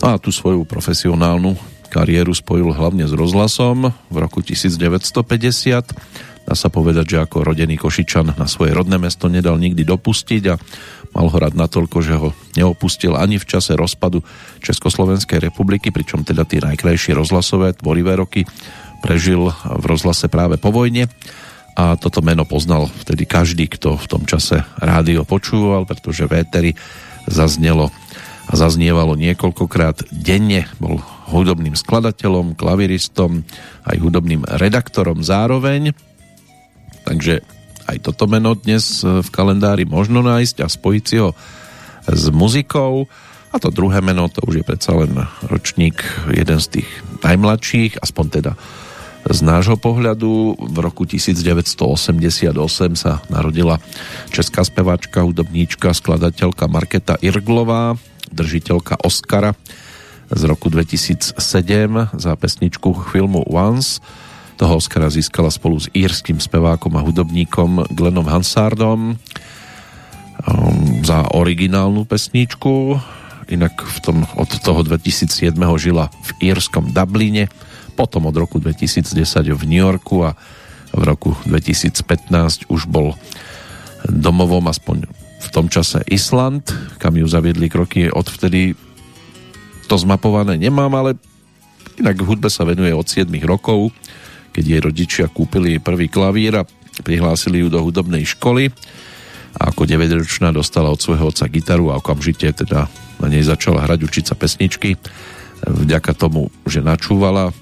No a tú svoju profesionálnu kariéru spojil hlavne s rozhlasom v roku 1950. Dá sa povedať, že ako rodený Košičan na svoje rodné mesto nedal nikdy dopustiť a mal ho rád natoľko, že ho neopustil ani v čase rozpadu Československej republiky, pričom teda tie najkrajšie rozhlasové tvorivé roky prežil v rozhlase práve po vojne a toto meno poznal vtedy každý, kto v tom čase rádio počúval, pretože véteri zaznelo a zaznievalo niekoľkokrát denne. Bol hudobným skladateľom, klaviristom, aj hudobným redaktorom zároveň. Takže aj toto meno dnes v kalendári možno nájsť a spojiť si ho s muzikou A to druhé meno, to už je predsa len ročník, jeden z tých najmladších, aspoň teda z nášho pohľadu. V roku 1988 sa narodila česká speváčka, hudobníčka, skladateľka Marketa Irglová, držiteľka Oscara z roku 2007 za pesničku filmu Once. Toho Oscara získala spolu s írským spevákom a hudobníkom Glennom Hansardom um, za originálnu pesničku inak v tom, od toho 2007 žila v írskom Dubline, potom od roku 2010 v New Yorku a v roku 2015 už bol domovom aspoň v tom čase Island, kam ju zaviedli kroky odvtedy to zmapované nemám, ale inak v hudbe sa venuje od 7 rokov, keď jej rodičia kúpili prvý klavír a prihlásili ju do hudobnej školy a ako 9-ročná dostala od svojho otca gitaru a okamžite teda na nej začala hrať, učiť sa pesničky. Vďaka tomu, že načúvala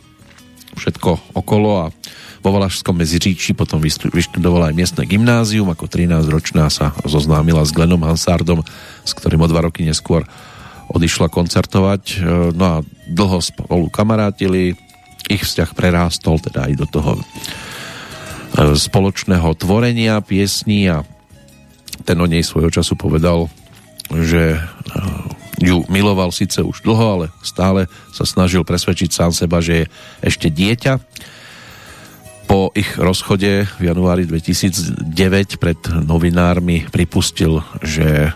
všetko okolo a vo Valašskom meziříčí potom vyštudovala aj miestne gymnázium, ako 13-ročná sa zoznámila s Glenom Hansardom, s ktorým o dva roky neskôr odišla koncertovať, e, no a dlho spolu kamarátili, ich vzťah prerástol teda aj do toho e, spoločného tvorenia piesní a ten o nej svojho času povedal, že ju miloval síce už dlho, ale stále sa snažil presvedčiť sám seba, že je ešte dieťa. Po ich rozchode v januári 2009 pred novinármi pripustil, že e,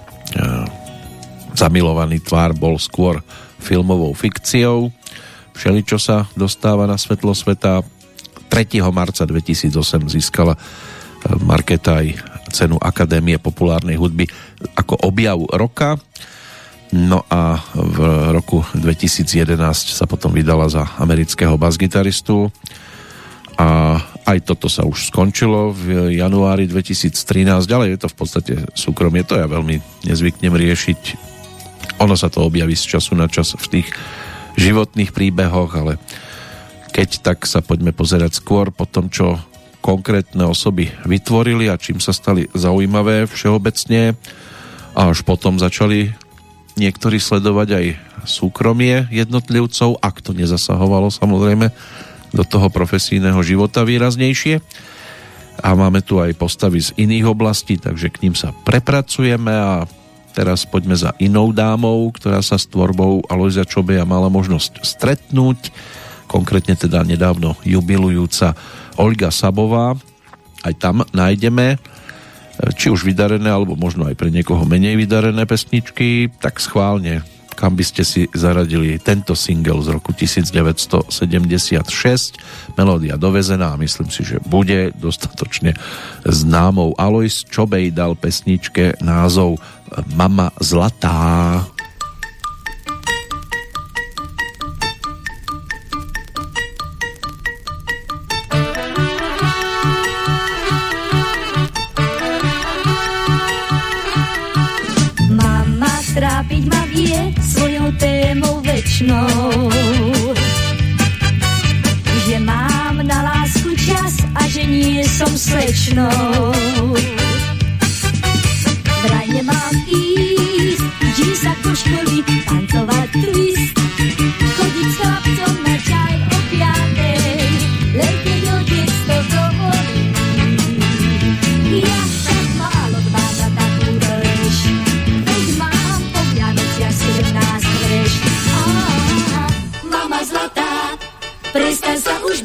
zamilovaný tvár bol skôr filmovou fikciou. Všeličo sa dostáva na svetlo sveta. 3. marca 2008 získala e, Marketa cenu Akadémie populárnej hudby ako objav roka. No a v roku 2011 sa potom vydala za amerického basgitaristu a aj toto sa už skončilo v januári 2013, ale je to v podstate súkromie, to ja veľmi nezvyknem riešiť. Ono sa to objaví z času na čas v tých životných príbehoch, ale keď tak sa poďme pozerať skôr po tom, čo konkrétne osoby vytvorili a čím sa stali zaujímavé všeobecne a až potom začali niektorí sledovať aj súkromie jednotlivcov, ak to nezasahovalo samozrejme do toho profesijného života výraznejšie. A máme tu aj postavy z iných oblastí, takže k ním sa prepracujeme a teraz poďme za inou dámou, ktorá sa s tvorbou Alojza Čobeja mala možnosť stretnúť, konkrétne teda nedávno jubilujúca Olga Sabová. Aj tam nájdeme či už vydarené, alebo možno aj pre niekoho menej vydarené pesničky, tak schválne, kam by ste si zaradili tento single z roku 1976, melódia dovezená a myslím si, že bude dostatočne známou. Alois Čobej dal pesničke názov Mama Zlatá. Věčnou. Že mám na lásku čas a že nie som slečnou. Vraj nemám ísť, vždy sa do prestaň sa už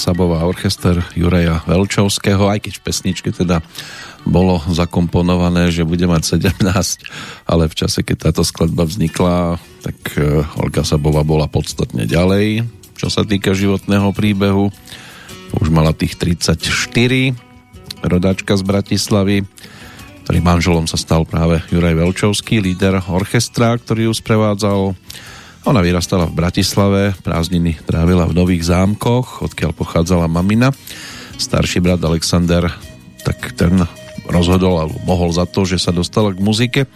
Sabová, orchester Juraja Velčovského, aj keď v pesničke teda bolo zakomponované, že bude mať 17, ale v čase, keď táto skladba vznikla, tak e, Olga Sabová bola podstatne ďalej, čo sa týka životného príbehu. Už mala tých 34, rodáčka z Bratislavy, ktorý manželom sa stal práve Juraj Velčovský, líder orchestra, ktorý ju sprevádzal. Ona vyrastala v Bratislave, prázdniny trávila v Nových zámkoch, odkiaľ pochádzala mamina. Starší brat Alexander, tak ten rozhodol alebo mohol za to, že sa dostala k muzike.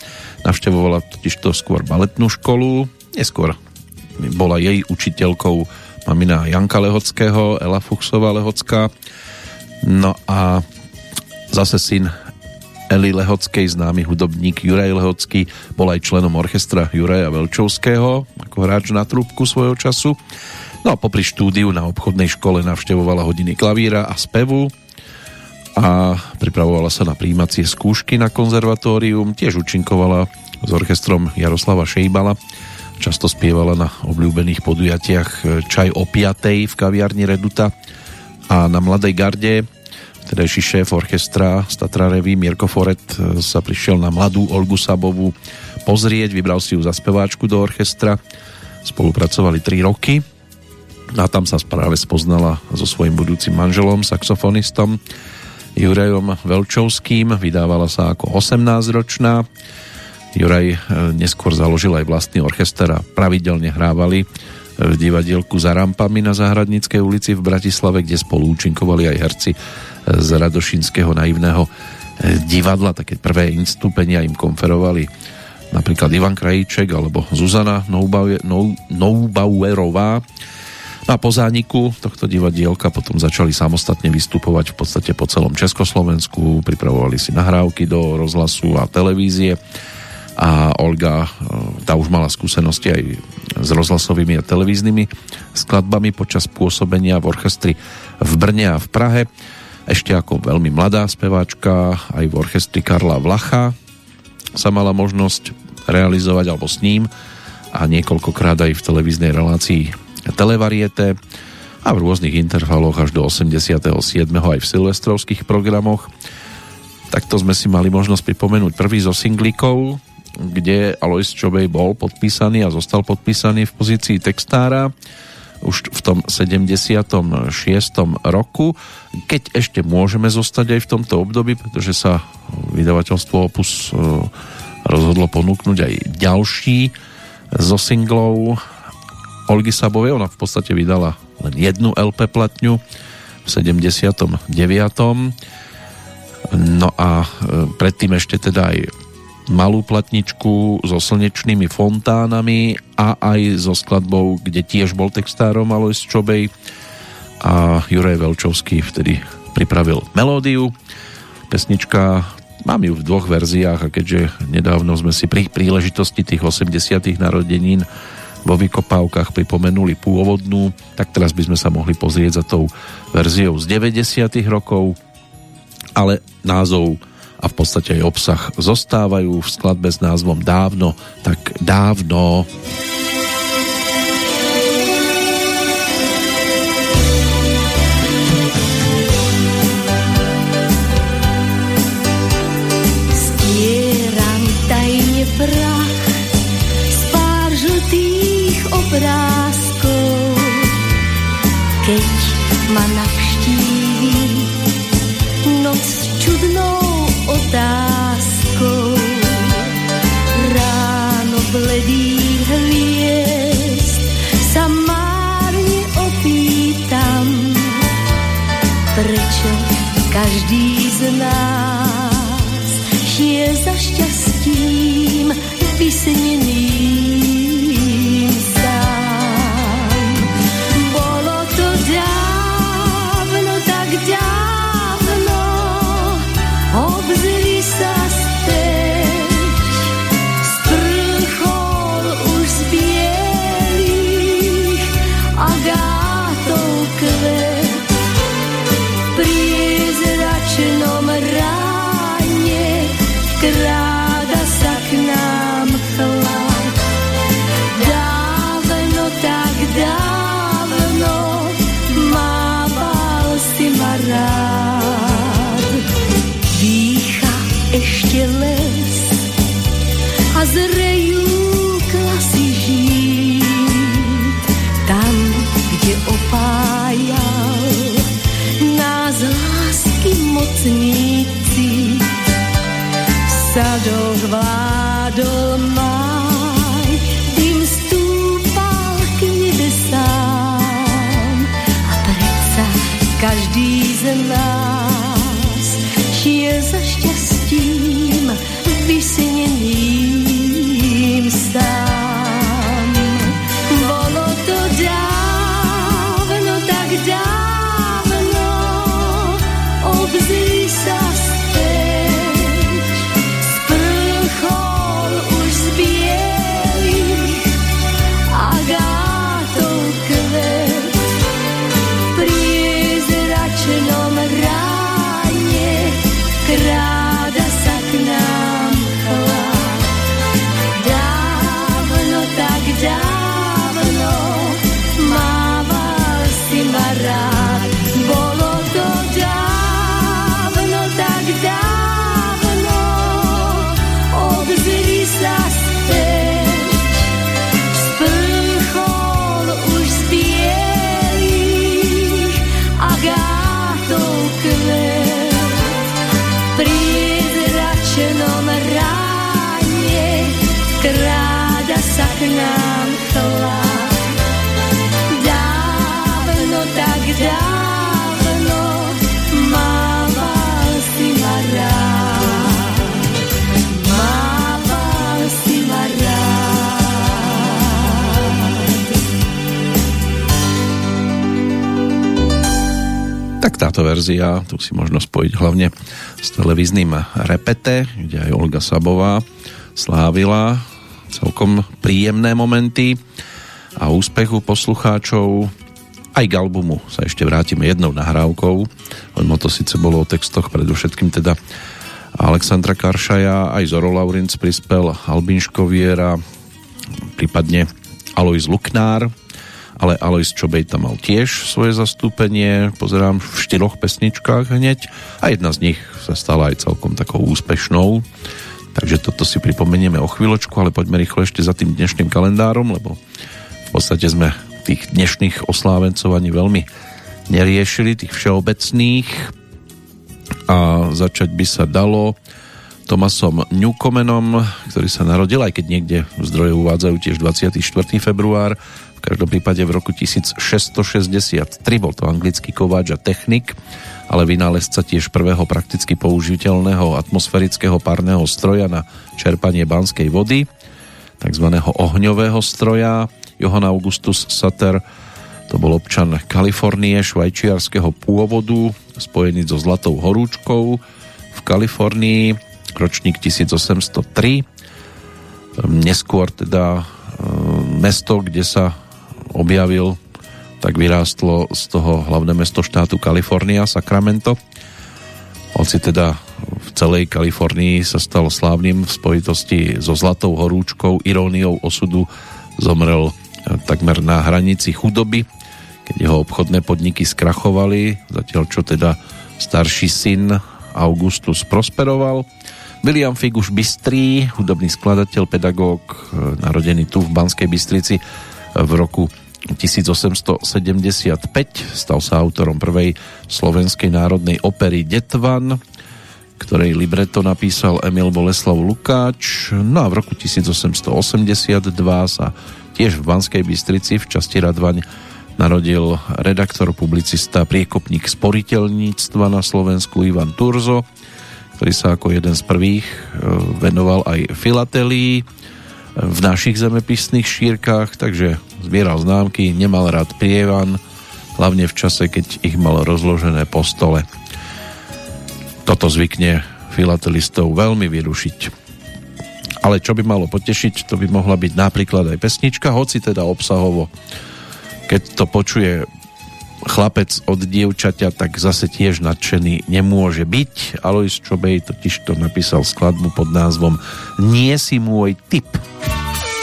Navštevovala totiž to skôr baletnú školu, neskôr bola jej učiteľkou mamina Janka Lehockého, Ela Fuchsová Lehocká. No a zase syn Eli Lehockej, známy hudobník Juraj Lehocký, bol aj členom orchestra Juraja Velčovského, ako hráč na trúbku svojho času. No a popri štúdiu na obchodnej škole navštevovala hodiny klavíra a spevu a pripravovala sa na príjmacie skúšky na konzervatórium, tiež účinkovala s orchestrom Jaroslava Šejbala, často spievala na obľúbených podujatiach Čaj o piatej v kaviarni Reduta a na Mladej garde. Vtedajší šéf orchestra z Tatra Revy Mirko Foret sa prišiel na mladú Olgu Sabovú pozrieť, vybral si ju za speváčku do orchestra, spolupracovali 3 roky a tam sa práve spoznala so svojím budúcim manželom, saxofonistom Jurajom Velčovským, vydávala sa ako 18-ročná. Juraj e, neskôr založil aj vlastný orchester a pravidelne hrávali v divadielku za rampami na Záhradníckej ulici v Bratislave, kde spolu účinkovali aj herci z Radošinského naivného divadla. Také prvé instúpenia im konferovali napríklad Ivan Krajíček alebo Zuzana Noubauerová. No a po zániku tohto divadielka potom začali samostatne vystupovať v podstate po celom Československu, pripravovali si nahrávky do rozhlasu a televízie a Olga, tá už mala skúsenosti aj s rozhlasovými a televíznymi skladbami počas pôsobenia v orchestri v Brne a v Prahe. Ešte ako veľmi mladá speváčka aj v orchestri Karla Vlacha sa mala možnosť realizovať alebo s ním a niekoľkokrát aj v televíznej relácii Televariete a v rôznych intervaloch až do 87. aj v silvestrovských programoch. Takto sme si mali možnosť pripomenúť prvý zo singlíkov, kde Alois Čobej bol podpísaný a zostal podpísaný v pozícii textára už v tom 76. roku, keď ešte môžeme zostať aj v tomto období, pretože sa vydavateľstvo Opus e, rozhodlo ponúknuť aj ďalší zo singlov Olgy Sabovej. Ona v podstate vydala len jednu LP platňu v 79. No a e, predtým ešte teda aj malú platničku so slnečnými fontánami a aj so skladbou, kde tiež bol textárom Alois Čobej a Juraj Velčovský vtedy pripravil melódiu. Pesnička mám ju v dvoch verziách a keďže nedávno sme si pri príležitosti tých 80 narodenín vo vykopávkach pripomenuli pôvodnú, tak teraz by sme sa mohli pozrieť za tou verziou z 90 rokov, ale názov a v podstate aj obsah zostávajú v skladbe s názvom Dávno, tak dávno. Dávno keď ma navštíví noc čudnou otázkou. Ráno bledých hviezd sa márne opýtam, prečo každý z nás je za šťastím vysneným každý z táto verzia, tu si možno spojiť hlavne s televíznym repete, kde aj Olga Sabová slávila celkom príjemné momenty a úspechu poslucháčov. Aj k albumu sa ešte vrátime jednou nahrávkou, lebo to síce bolo o textoch predovšetkým teda Alexandra Karšaja, aj Zoro Laurinc prispel, Albin Škoviera, prípadne Alois Luknár, ale Alois Čobej tam mal tiež svoje zastúpenie, pozerám v štyroch pesničkách hneď a jedna z nich sa stala aj celkom takou úspešnou, takže toto si pripomenieme o chvíľočku, ale poďme rýchlo ešte za tým dnešným kalendárom, lebo v podstate sme tých dnešných oslávencov ani veľmi neriešili, tých všeobecných a začať by sa dalo Tomasom Newcomenom, ktorý sa narodil, aj keď niekde zdroje uvádzajú tiež 24. február, v každom prípade v roku 1663 bol to anglický kováč a technik, ale vynálezca tiež prvého prakticky použiteľného atmosférického párneho stroja na čerpanie banskej vody, takzvaného ohňového stroja. Johann Augustus Sutter to bol občan Kalifornie, švajčiarského pôvodu, spojený so Zlatou horúčkou v Kalifornii, ročník 1803. Neskôr teda e, mesto, kde sa objavil, tak vyrástlo z toho hlavné mesto štátu Kalifornia, Sacramento. Hoci teda v celej Kalifornii sa stal slávnym v spojitosti so Zlatou horúčkou, iróniou osudu zomrel takmer na hranici chudoby, keď jeho obchodné podniky skrachovali, zatiaľ čo teda starší syn Augustus prosperoval. William Figuš Bystrý, hudobný skladateľ, pedagóg, e, narodený tu v Banskej Bystrici v roku 1875 stal sa autorom prvej slovenskej národnej opery Detvan, ktorej libreto napísal Emil Boleslav Lukáč. No a v roku 1882 sa tiež v Banskej Bystrici v časti Radvaň narodil redaktor, publicista, priekopník sporiteľníctva na Slovensku Ivan Turzo, ktorý sa ako jeden z prvých e, venoval aj filatelii v našich zemepisných šírkach, takže zbieral známky, nemal rád prievan, hlavne v čase, keď ich mal rozložené po stole. Toto zvykne filatelistov veľmi vyrušiť. Ale čo by malo potešiť, to by mohla byť napríklad aj pesnička, hoci teda obsahovo, keď to počuje chlapec od dievčaťa, tak zase tiež nadšený nemôže byť. Alois Čobej totiž to napísal skladbu pod názvom Nie si môj typ. Nie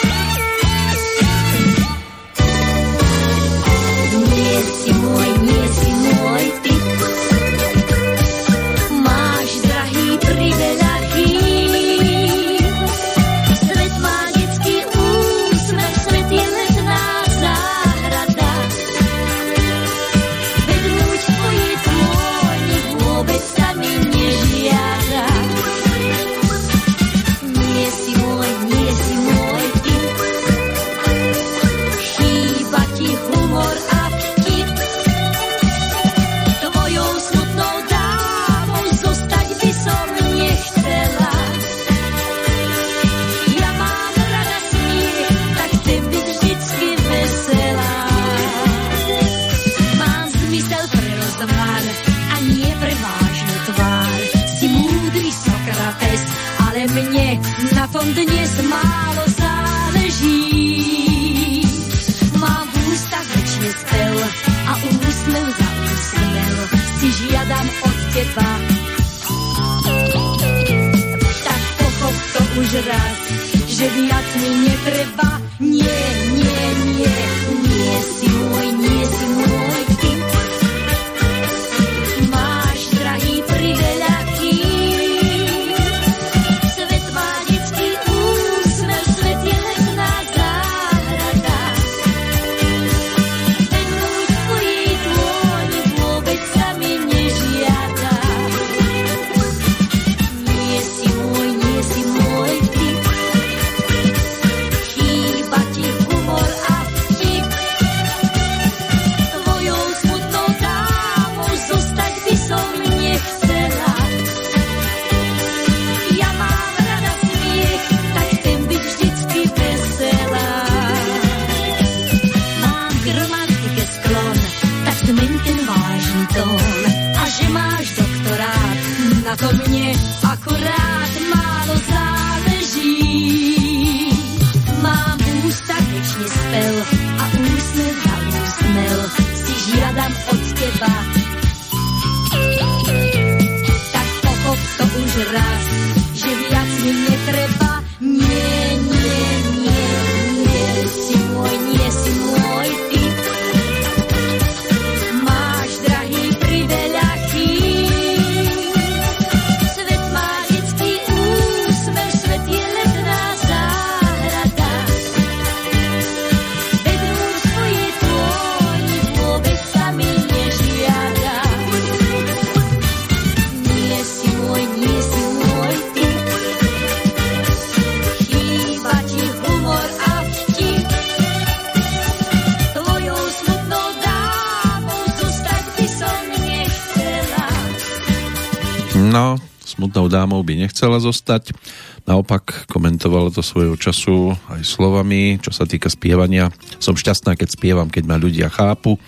dámou by nechcela zostať. Naopak komentovala to svojho času aj slovami, čo sa týka spievania. Som šťastná, keď spievam, keď ma ľudia chápu,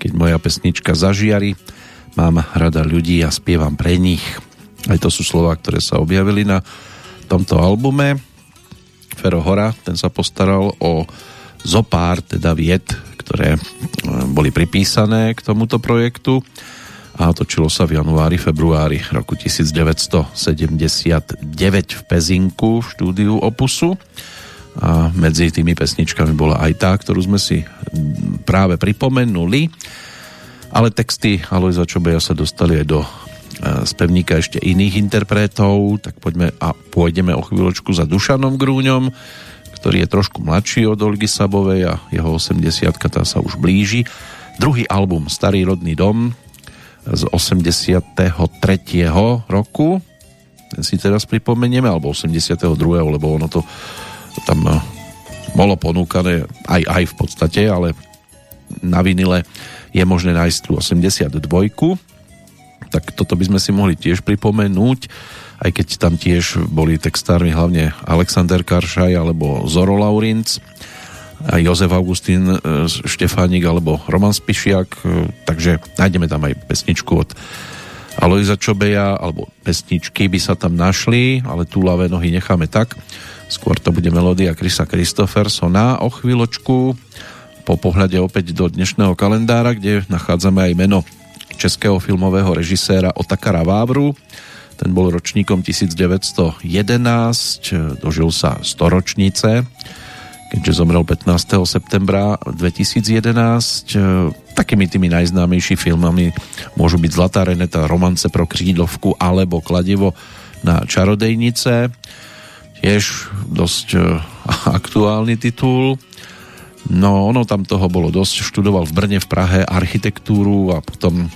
keď moja pesnička zažiari. Mám rada ľudí a spievam pre nich. Aj to sú slova, ktoré sa objavili na tomto albume. Fero Hora, ten sa postaral o zopár, teda vied, ktoré e, boli pripísané k tomuto projektu a točilo sa v januári, februári roku 1979 v Pezinku v štúdiu Opusu. A medzi tými pesničkami bola aj tá, ktorú sme si práve pripomenuli. Ale texty Alojza Čobeja sa dostali aj do spevníka ešte iných interpretov, tak poďme a pôjdeme o chvíľočku za Dušanom Grúňom, ktorý je trošku mladší od Olgy Sabovej a jeho 80 tá sa už blíži. Druhý album Starý rodný dom z 83. roku ten si teraz pripomenieme, alebo 82. lebo ono to tam eh, bolo ponúkané aj, aj v podstate, ale na vinile je možné nájsť tú 82 tak toto by sme si mohli tiež pripomenúť aj keď tam tiež boli textármi hlavne Alexander Karšaj alebo Zoro Laurinc a Jozef Augustín e, Štefánik alebo Roman Spišiak, e, takže nájdeme tam aj pesničku od Alojza Čobeja alebo pesničky by sa tam našli, ale tú lavé nohy necháme tak. Skôr to bude melódia Krisa Christophersona o chvíľočku. Po pohľade opäť do dnešného kalendára, kde nachádzame aj meno českého filmového režiséra Otakara Vávru, ten bol ročníkom 1911, dožil sa storočnice, keďže zomrel 15. septembra 2011. Takými tými najznámejší filmami môžu byť Zlatá reneta, Romance pro křídlovku alebo Kladivo na čarodejnice. Tiež dosť eh, [laughs] aktuálny titul. No, ono tam toho bolo dosť. Študoval v Brne, v Prahe architektúru a potom, e,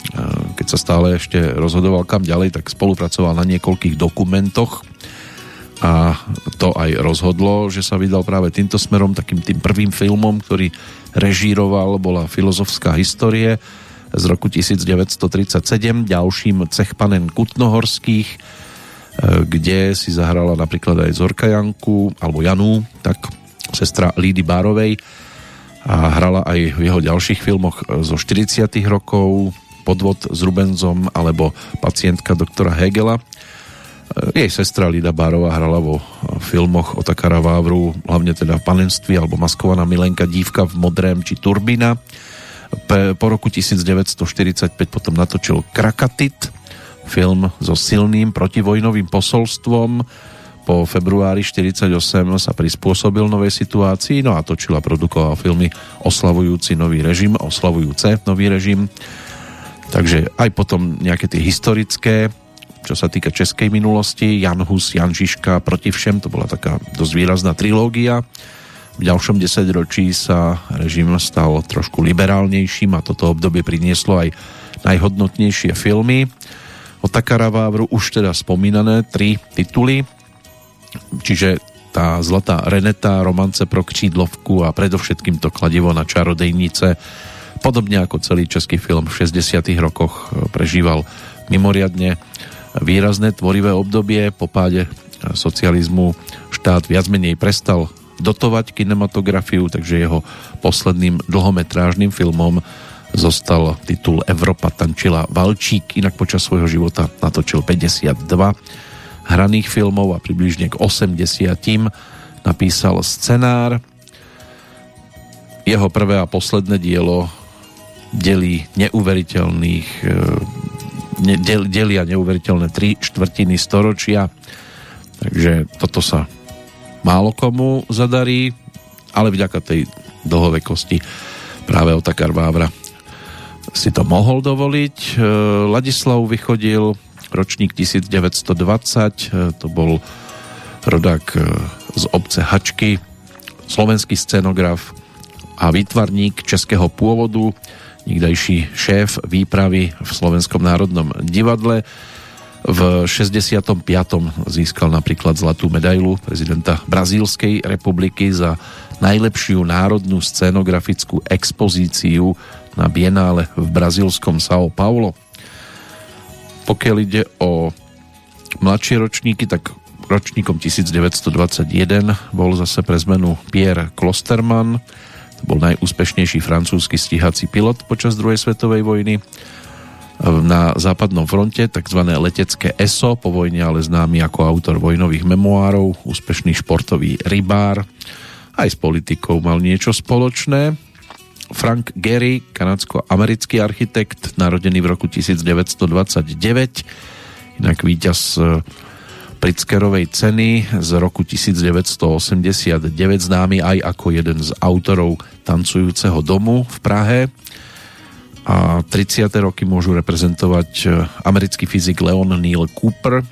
keď sa stále ešte rozhodoval kam ďalej, tak spolupracoval na niekoľkých dokumentoch a to aj rozhodlo, že sa vydal práve týmto smerom, takým tým prvým filmom, ktorý režíroval, bola filozofská histórie z roku 1937, ďalším Cechpanen Kutnohorských, e, kde si zahrala napríklad aj Zorka Janku, alebo Janu, tak sestra Lídy Bárovej, a hrala aj v jeho ďalších filmoch zo 40 rokov Podvod s Rubenzom alebo Pacientka doktora Hegela. Jej sestra Lida Bárova hrala vo filmoch o Takara Vávru, hlavne teda v Panenství alebo Maskovaná milenka Dívka v modrém či Turbina. Po roku 1945 potom natočil Krakatit, film so silným protivojnovým posolstvom, po februári 48 sa prispôsobil novej situácii, no a točil a produkoval filmy oslavujúci nový režim, oslavujúce nový režim. Takže aj potom nejaké tie historické, čo sa týka českej minulosti, Jan Hus, Jan Žižka, proti všem, to bola taká dosť výrazná trilógia. V ďalšom desaťročí sa režim stal trošku liberálnejším a toto obdobie prinieslo aj najhodnotnejšie filmy. O Takara Vávru už teda spomínané tri tituly, Čiže tá zlatá Reneta, romance pro křídlovku a predovšetkým to kladivo na čarodejnice, podobne ako celý český film v 60 rokoch e, prežíval mimoriadne výrazné tvorivé obdobie. Po páde socializmu štát viac menej prestal dotovať kinematografiu, takže jeho posledným dlhometrážnym filmom zostal titul Evropa tančila Valčík, inak počas svojho života natočil 52 hraných filmov a približne k 80 napísal scenár. Jeho prvé a posledné dielo delí neuveriteľných e, del, delia neuveriteľné tri štvrtiny storočia takže toto sa málo komu zadarí ale vďaka tej dlhovekosti práve Otakar Vávra si to mohol dovoliť. E, Ladislav vychodil ročník 1920, e, to bol rodák e, z obce Hačky, slovenský scenograf a výtvarník českého pôvodu, nikdajší šéf výpravy v Slovenskom národnom divadle. V 65. získal napríklad zlatú medailu prezidenta Brazílskej republiky za najlepšiu národnú scenografickú expozíciu na Bienále v brazílskom São Paulo. Pokiaľ ide o mladšie ročníky, tak ročníkom 1921 bol zase pre zmenu Pierre Klosterman, bol najúspešnejší francúzsky stíhací pilot počas druhej svetovej vojny. Na západnom fronte tzv. letecké ESO, po vojne ale známy ako autor vojnových memoárov, úspešný športový rybár, aj s politikou mal niečo spoločné. Frank Gehry, kanadsko-americký architekt, narodený v roku 1929, inak víťaz Pritzkerovej ceny z roku 1989, známy aj ako jeden z autorov tancujúceho domu v Prahe. A 30. roky môžu reprezentovať e, americký fyzik Leon Neil Cooper,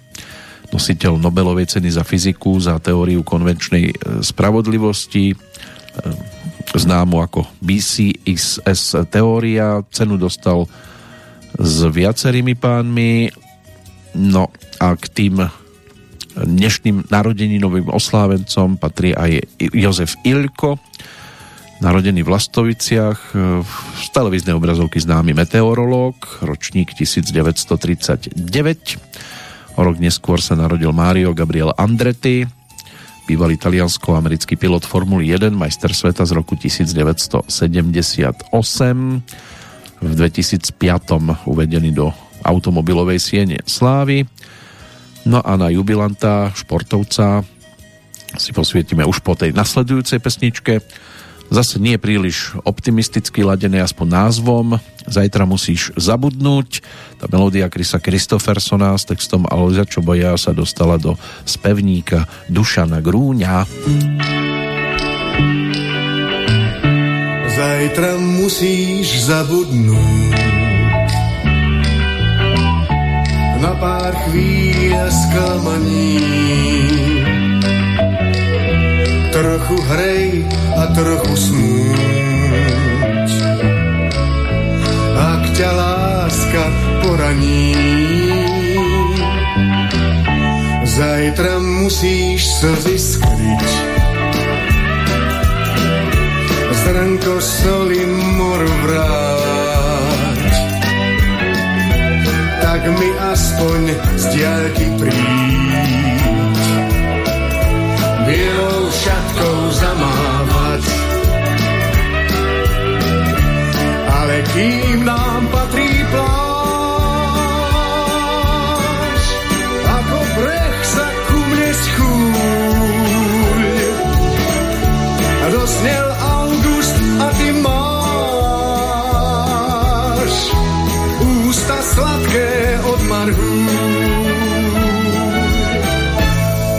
nositeľ Nobelovej ceny za fyziku, za teóriu konvenčnej e, spravodlivosti, e, známu ako BCXS teória. Cenu dostal s viacerými pánmi. No a k tým dnešným narodeninovým oslávencom patrí aj Jozef Ilko, narodený v Lastoviciach, v televíznej obrazovky známy meteorológ, ročník 1939. O rok neskôr sa narodil Mario Gabriel Andretti, bývalý taliansko-americký pilot Formuly 1, majster sveta z roku 1978. V 2005 uvedený do automobilovej siene Slávy. No a na jubilanta, športovca si posvietime už po tej nasledujúcej pesničke Zase nie príliš optimisticky ladené aspoň názvom. Zajtra musíš zabudnúť. Tá melódia Krisa Kristofersona s textom Alza Čoboja sa dostala do spevníka Dušana Grúňa. Zajtra musíš zabudnúť na pár chvíľ sklamaní trochu hrej a trochu smúť. Ak ťa láska poraní, zajtra musíš slzy skryť. Zrnko soli mor vráť, tak mi aspoň z diaľky príď bielou šatkou zamávať. Ale kým nám patrí pláž,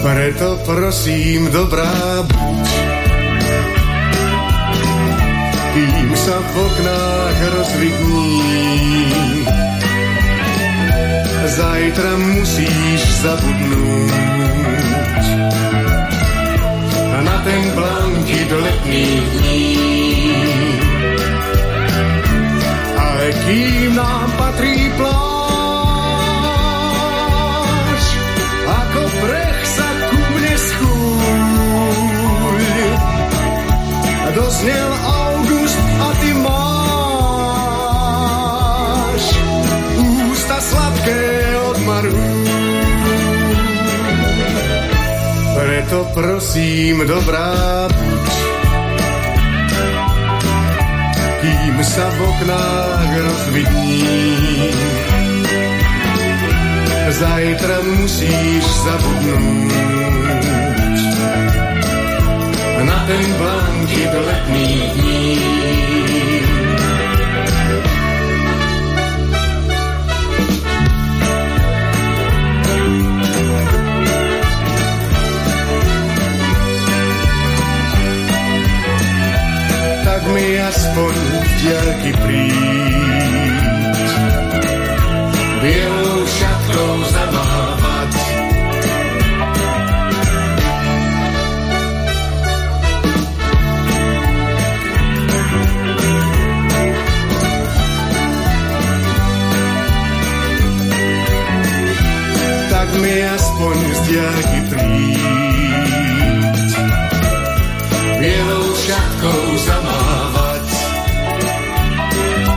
Preto prosím, dobrá buď. Kým sa v oknách rozvidní, zajtra musíš zabudnúť. Na ten blankit letných dní. Ale kým nám patrí pláž, A dosnel august a ty máš ústa sladké od maru. Preto prosím, dobrá buď, kým sa v oknách rozvidní zajtra musíš zabudnúť na ten blankit letných dní. Tak mi aspoň z diaľky príď bielou Tak mi aspoň z diaľky bielou šatkou zamávať.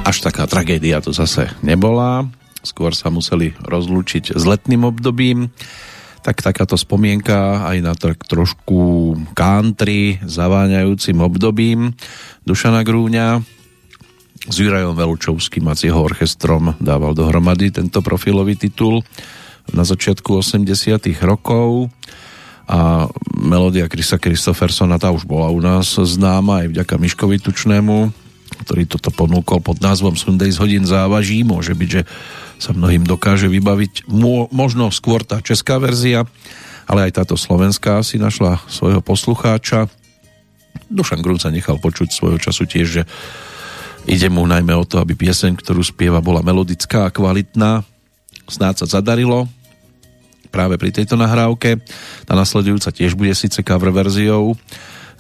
Až taká tragédia to zase nebola. Skôr sa museli rozlúčiť s letným obdobím. Tak takáto spomienka aj na tak trošku country zaváňajúcim obdobím Dušana Grúňa s Jurajom Velučovským a s jeho orchestrom dával dohromady tento profilový titul na začiatku 80 rokov a melódia Krisa Kristofersona tá už bola u nás známa aj vďaka Miškovi Tučnému, ktorý toto ponúkol pod názvom Sunday z hodín závaží. Môže byť, že sa mnohým dokáže vybaviť mo- možno skôr tá česká verzia, ale aj táto slovenská si našla svojho poslucháča. Dušan Grun sa nechal počuť svojho času tiež, že ide mu najmä o to, aby pieseň, ktorú spieva, bola melodická a kvalitná. Snáď sa zadarilo. práve pri tejto nahrávke. Tá nasledujúca tiež bude síce cover verziou.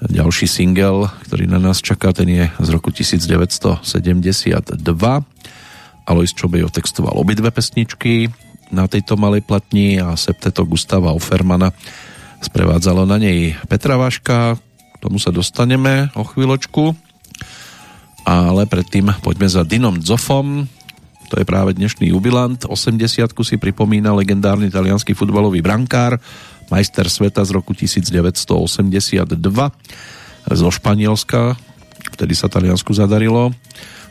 Ďalší single, ktorý na nás čaká, ten je z roku 1972. Alois Čobej otextoval obidve pesničky na tejto malej platni a septeto Gustava Offermana sprevádzalo na nej Petra Váška, k tomu sa dostaneme o chvíľočku ale predtým poďme za Dinom Zofom, to je práve dnešný jubilant, 80 si pripomína legendárny talianský futbalový brankár, majster sveta z roku 1982 zo Španielska, vtedy sa Taliansku zadarilo,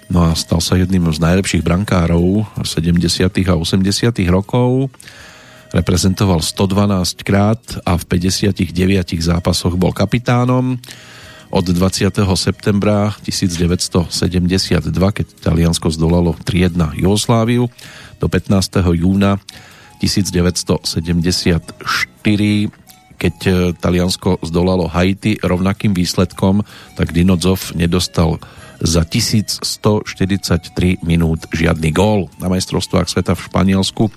no a stal sa jedným z najlepších brankárov 70. a 80. rokov, reprezentoval 112 krát a v 59 zápasoch bol kapitánom od 20. septembra 1972, keď Taliansko zdolalo 3-1 Jugosláviu, do 15. júna 1974, keď e, Taliansko zdolalo Haiti rovnakým výsledkom, tak Dinozov nedostal za 1143 minút žiadny gól. Na majstrovstvách sveta v Španielsku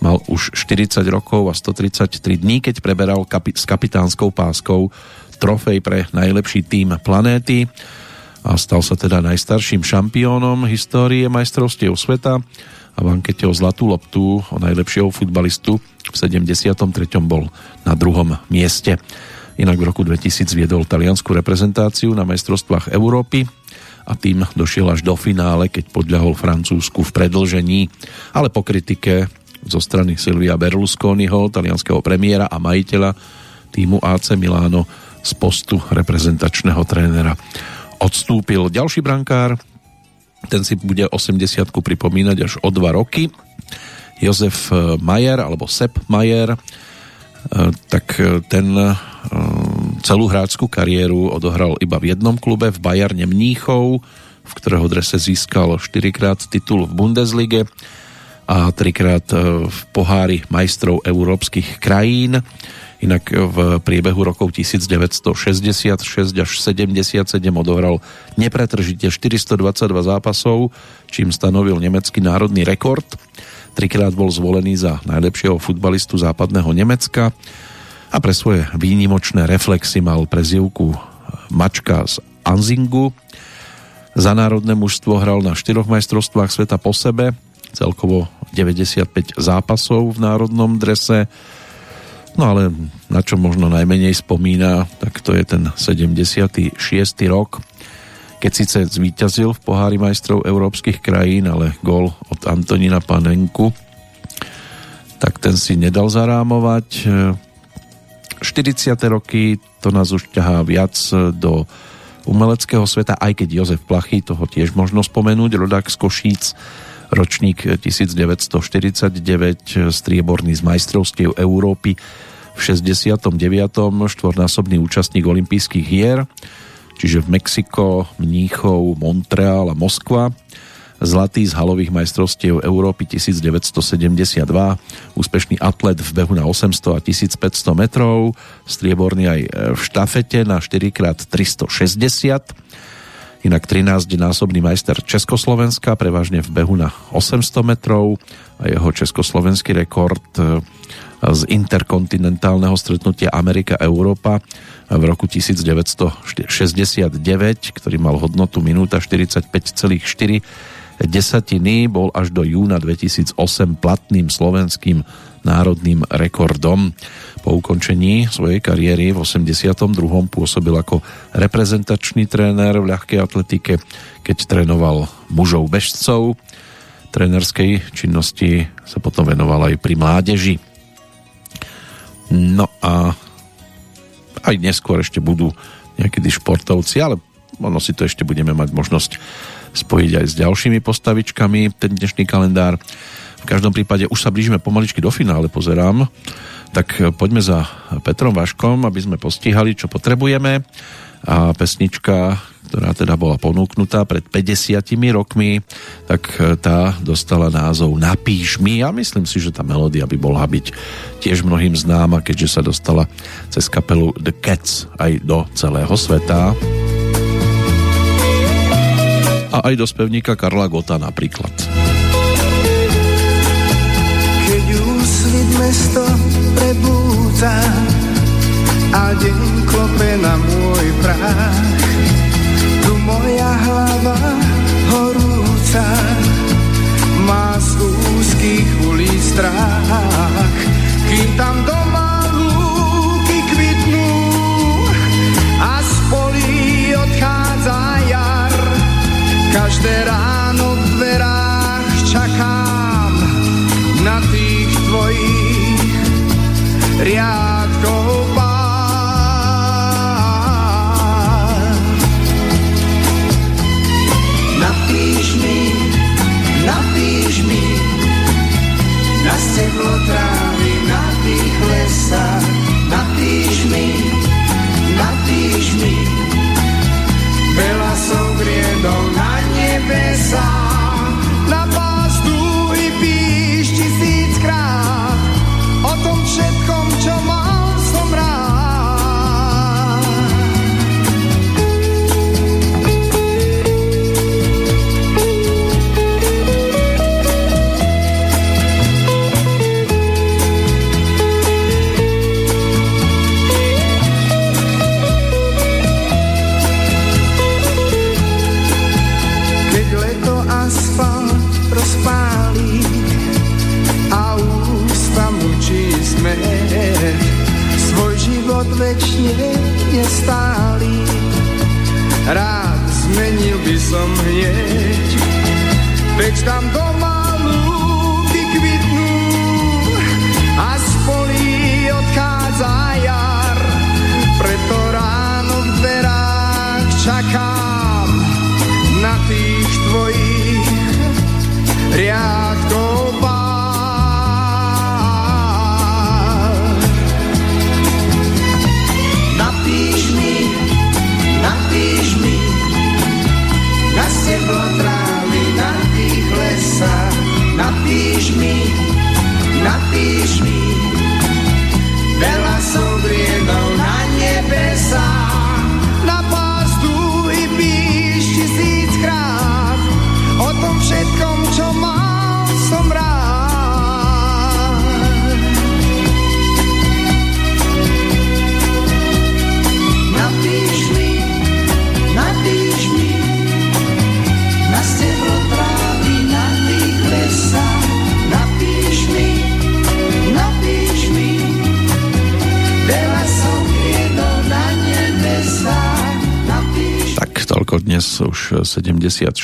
mal už 40 rokov a 133 dní, keď preberal kapi- s kapitánskou páskou trofej pre najlepší tým planéty a stal sa teda najstarším šampiónom histórie majstrovstiev sveta a v ankete o zlatú loptu o najlepšieho futbalistu v 73. bol na druhom mieste. Inak v roku 2000 viedol taliansku reprezentáciu na majstrovstvách Európy a tým došiel až do finále, keď podľahol Francúzsku v predlžení, ale po kritike zo strany Silvia Berlusconiho, talianského premiéra a majiteľa týmu AC Milano z postu reprezentačného trénera odstúpil. Ďalší brankár, ten si bude 80 pripomínať až o dva roky. Jozef eh, Majer, alebo Sepp Majer, eh, tak eh, ten celú hráčskú kariéru odohral iba v jednom klube, v Bayerne Mníchov, v ktorého drese získal 4 krát titul v Bundeslige a trikrát v pohári majstrov európskych krajín. Inak v priebehu rokov 1966 až 77 odohral nepretržite 422 zápasov, čím stanovil nemecký národný rekord. Trikrát bol zvolený za najlepšieho futbalistu západného Nemecka a pre svoje výnimočné reflexy mal prezivku Mačka z Anzingu. Za národné mužstvo hral na štyroch majstrovstvách sveta po sebe, celkovo 95 zápasov v národnom drese, No ale na čo možno najmenej spomína, tak to je ten 76. rok, keď síce zvíťazil v pohári majstrov európskych krajín, ale gol od Antonina Panenku, tak ten si nedal zarámovať. 40. roky to nás už ťahá viac do umeleckého sveta, aj keď Jozef Plachy, toho tiež možno spomenúť, rodák z Košíc, ročník 1949, strieborný z majstrovstiev Európy, v 69. štvornásobný účastník olympijských hier, čiže v Mexiko, Mníchov, Montreal a Moskva. Zlatý z halových majstrovstiev Európy 1972, úspešný atlet v behu na 800 a 1500 metrov, strieborný aj v štafete na 4x360, inak 13-násobný majster Československa, prevažne v behu na 800 metrov a jeho československý rekord z interkontinentálneho stretnutia Amerika-Európa v roku 1969, ktorý mal hodnotu minúta 45,4 desatiny, bol až do júna 2008 platným slovenským národným rekordom. Po ukončení svojej kariéry v 82. pôsobil ako reprezentačný tréner v ľahkej atletike, keď trénoval mužov bežcov. Trénerskej činnosti sa potom venoval aj pri mládeži. No a aj neskôr ešte budú nejakí športovci, ale ono si to ešte budeme mať možnosť spojiť aj s ďalšími postavičkami, ten dnešný kalendár. V každom prípade už sa blížime pomaličky do finále, pozerám. Tak poďme za Petrom Vaškom, aby sme postihali, čo potrebujeme. A pesnička, ktorá teda bola ponúknutá pred 50 rokmi, tak e, tá dostala názov Napíš mi a myslím si, že tá melódia by bola byť tiež mnohým známa, keďže sa dostala cez kapelu The Cats aj do celého sveta. A aj do spevníka Karla Gota napríklad. Keď už svit mesto prebúdza a deň klope na môj prach. Strach. Kým tam doma lúky kvitnú a z polí odchádza jar, každé ráno v dverách čakám na tých tvojich riadkov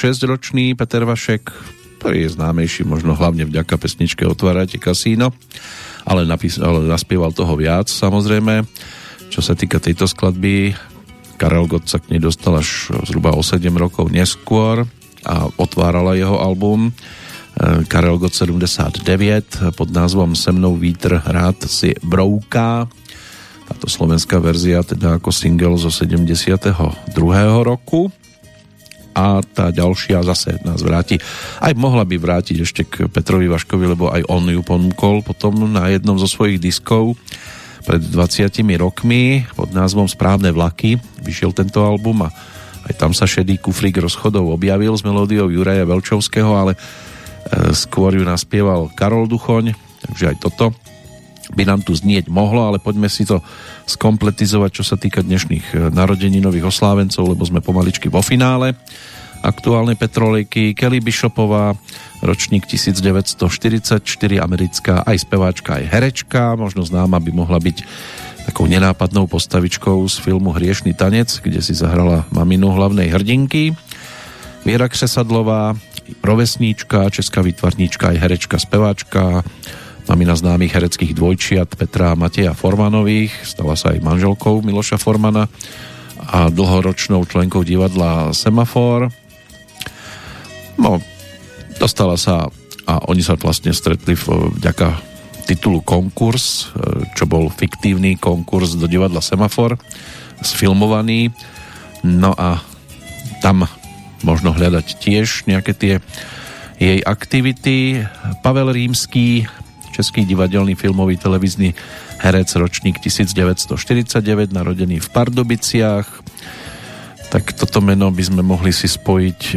76-ročný Peter Vašek, ktorý je známejší možno hlavne vďaka pesničke Otvárate kasíno, ale, napís- ale naspieval toho viac samozrejme. Čo sa týka tejto skladby, Karel Gott sa k nej dostal až zhruba o 7 rokov neskôr a otvárala jeho album eh, Karel Gott 79 pod názvom Se mnou vítr rád si brouká táto slovenská verzia teda ako single zo 72. roku a tá ďalšia zase nás vráti. Aj mohla by vrátiť ešte k Petrovi Vaškovi, lebo aj on ju ponúkol potom na jednom zo svojich diskov pred 20 rokmi pod názvom Správne vlaky. Vyšiel tento album a aj tam sa šedý kufrík rozchodov objavil s melódiou Juraja Velčovského, ale e, skôr ju naspieval Karol Duchoň, takže aj toto by nám tu znieť mohlo, ale poďme si to skompletizovať, čo sa týka dnešných e, narodeninových oslávencov, lebo sme pomaličky vo finále aktuálnej petrolejky. Kelly Bishopová, ročník 1944, americká aj speváčka, aj herečka, možno známa by mohla byť takou nenápadnou postavičkou z filmu Hriešný tanec, kde si zahrala maminu hlavnej hrdinky. Viera Křesadlová, rovesníčka, česká výtvarníčka, aj herečka, speváčka, mamina známych hereckých dvojčiat Petra a Mateja Formanových, stala sa aj manželkou Miloša Formana a dlhoročnou členkou divadla Semafor. No, dostala sa a oni sa vlastne stretli vďaka titulu konkurs, čo bol fiktívny konkurs do divadla Semafor, sfilmovaný. No a tam možno hľadať tiež nejaké tie jej aktivity. Pavel Rímský, český divadelný filmový televízny herec, ročník 1949, narodený v Pardubiciach. Tak toto meno by sme mohli si spojiť e,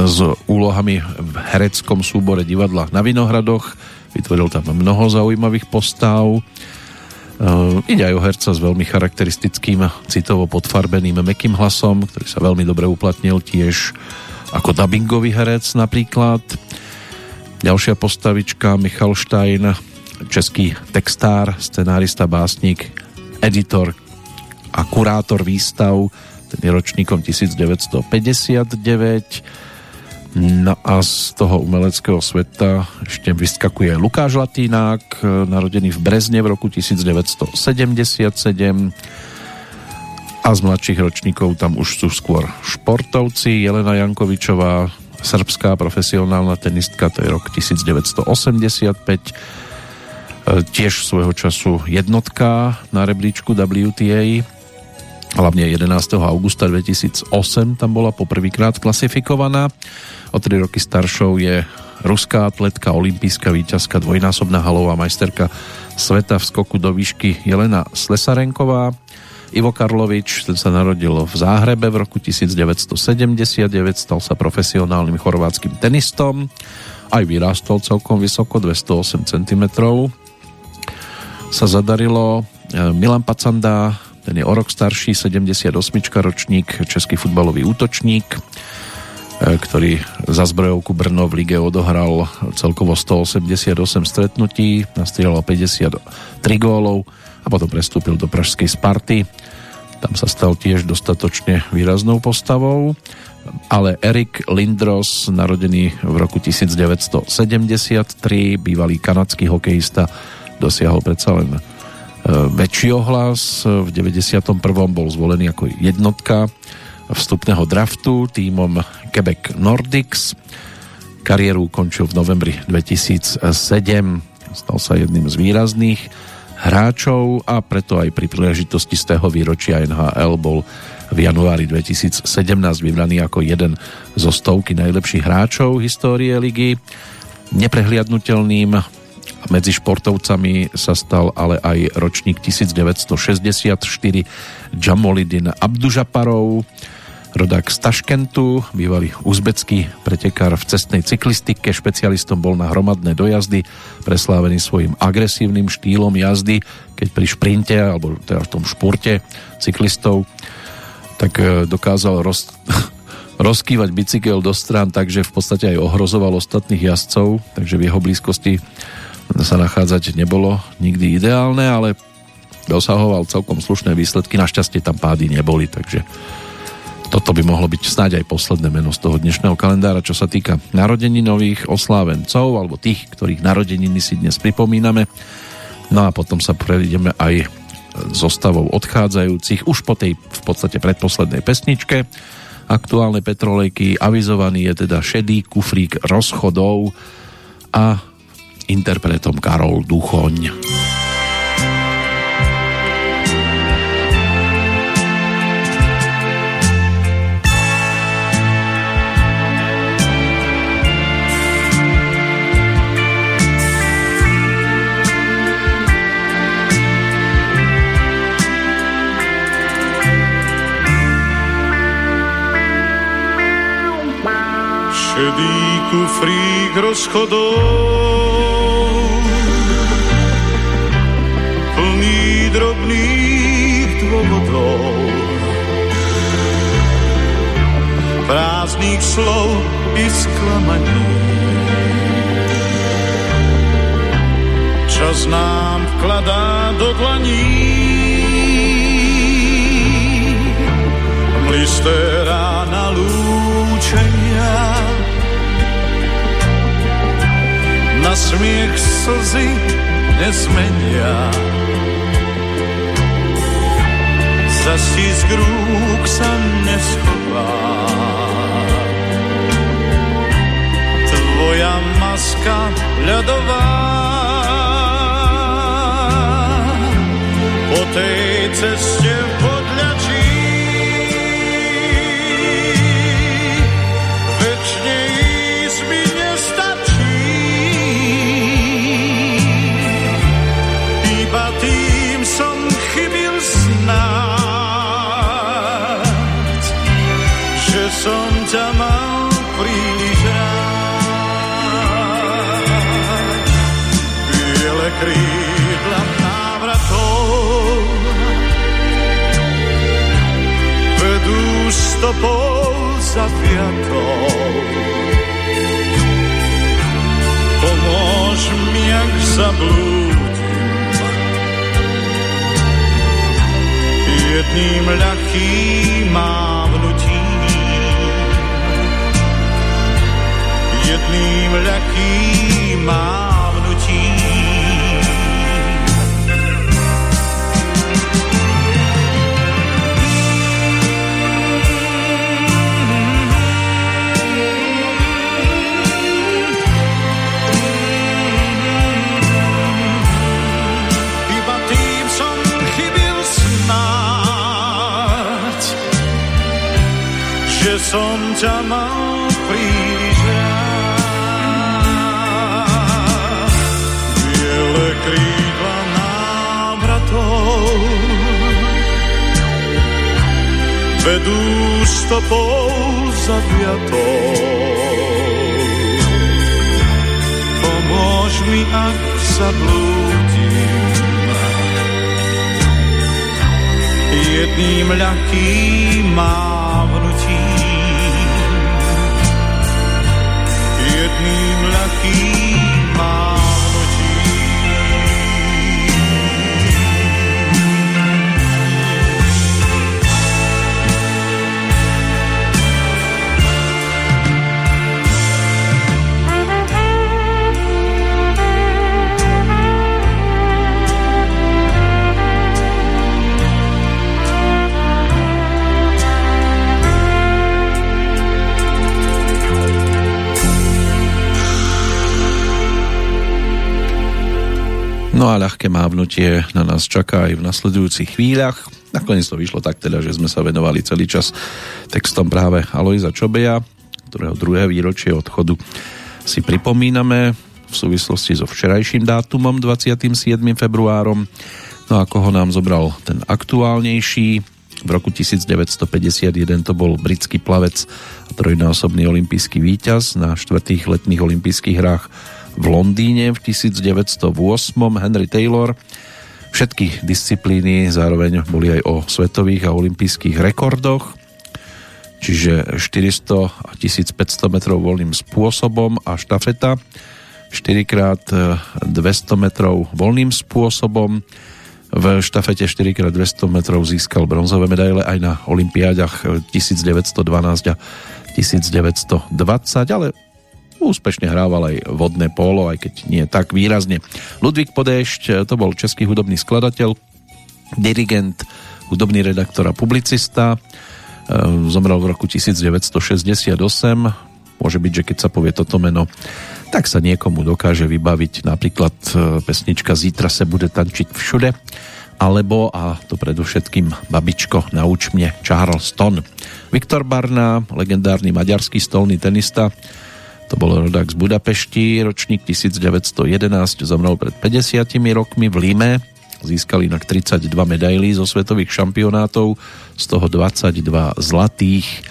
s úlohami v hereckom súbore divadla na Vinohradoch Vytvoril tam mnoho zaujímavých postav. E, ide aj o herca s veľmi charakteristickým citovo podfarbeným mekým hlasom, ktorý sa veľmi dobre uplatnil tiež ako dubbingový herec napríklad. Ďalšia postavička Michal Stein, český textár, scenárista, básnik, editor a kurátor výstav, ten je ročníkom 1959. No a z toho umeleckého sveta ešte vyskakuje Lukáš Latínák, narodený v Brezne v roku 1977 a z mladších ročníkov tam už sú skôr športovci. Jelena Jankovičová, srbská profesionálna tenistka, to je rok 1985 E, tiež svojho času jednotka na rebríčku WTA hlavne 11. augusta 2008 tam bola poprvýkrát klasifikovaná. O 3 roky staršou je ruská atletka, olimpijská víťazka, dvojnásobná halová majsterka sveta v skoku do výšky Jelena Slesarenková Ivo Karlovič, ten sa narodil v Záhrebe v roku 1979, stal sa profesionálnym chorvátskym tenistom, aj vyrástol celkom vysoko, 208 cm, sa zadarilo. E, Milan Pacanda, ten je o rok starší, 78 ročník, český futbalový útočník, e, ktorý za zbrojovku Brno v lige odohral celkovo 188 stretnutí, nastrieľal 53 gólov a potom prestúpil do pražskej Sparty. Tam sa stal tiež dostatočne výraznou postavou ale Erik Lindros, narodený v roku 1973, bývalý kanadský hokejista, dosiahol predsa len e, väčší ohlas. V 91. bol zvolený ako jednotka vstupného draftu týmom Quebec Nordics. Kariéru končil v novembri 2007. Stal sa jedným z výrazných hráčov a preto aj pri príležitosti z tého výročia NHL bol v januári 2017 vybraný ako jeden zo stovky najlepších hráčov histórie ligy. Neprehliadnutelným medzi športovcami sa stal ale aj ročník 1964 Jamolidin Abdužaparov, rodák z Taškentu, bývalý uzbecký pretekár v cestnej cyklistike, špecialistom bol na hromadné dojazdy, preslávený svojim agresívnym štýlom jazdy, keď pri šprinte, alebo teda v tom špurte cyklistov, tak e, dokázal roz, [laughs] rozkývať bicykel do strán, takže v podstate aj ohrozoval ostatných jazdcov, takže v jeho blízkosti sa nachádzať nebolo nikdy ideálne, ale dosahoval celkom slušné výsledky. Našťastie tam pády neboli, takže toto by mohlo byť snáď aj posledné meno z toho dnešného kalendára, čo sa týka narodení nových oslávencov, alebo tých, ktorých narodeniny si dnes pripomíname. No a potom sa prejdeme aj zostavou odchádzajúcich už po tej v podstate predposlednej pesničke. Aktuálne petrolejky avizovaný je teda šedý kufrík rozchodov a interpretom Karol Duchoň. Šedý kufrík rozchodov drobných dôvodov. Prázdnych slov i sklamaní. Čas nám vkladá do dlaní mlisté rána lúčenia. Na smiech slzy nezmenia. za stisk rúk sa neschová. Tvoja maska ľadová po tej ceste podľačí. Stopou zaviatou. Pomôž mi, ak zablúdim, jedným ľahkým mávnutím. Jedným ľahkým mávnutím. Som ťa mal príliš rád. Biele krídla návratov vedú stopou zaviatou. Pomôž mi, ak zablúdim. Jedným ľahkým mávnutím. Jedným ľahkým No a ľahké mávnutie na nás čaká aj v nasledujúcich chvíľach. Nakoniec to vyšlo tak teda, že sme sa venovali celý čas textom práve Alojza Čobeja, ktorého druhé výročie odchodu si pripomíname v súvislosti so včerajším dátumom 27. februárom. No a koho nám zobral ten aktuálnejší, v roku 1951 to bol britský plavec a trojnásobný olimpijský víťaz na štvrtých letných olympijských hrách v Londýne v 1908 Henry Taylor. Všetky disciplíny zároveň boli aj o svetových a olympijských rekordoch, čiže 400 a 1500 metrov voľným spôsobom a štafeta 4x200 metrov voľným spôsobom. V štafete 4x200 metrov získal bronzové medaile aj na olympiádach 1912 a 1920, ale úspešne hrával aj vodné pólo, aj keď nie tak výrazne. Ludvík Podešť, to bol český hudobný skladateľ, dirigent, hudobný redaktor a publicista. Zomrel v roku 1968. Môže byť, že keď sa povie toto meno, tak sa niekomu dokáže vybaviť napríklad pesnička Zítra se bude tančiť všude, alebo, a to predovšetkým Babičko, nauč mne Charleston. Viktor Barna, legendárny maďarský stolný tenista, to bol rodák z Budapešti, ročník 1911, zomrel pred 50 rokmi v Lime. Získal inak 32 medailí zo svetových šampionátov, z toho 22 zlatých.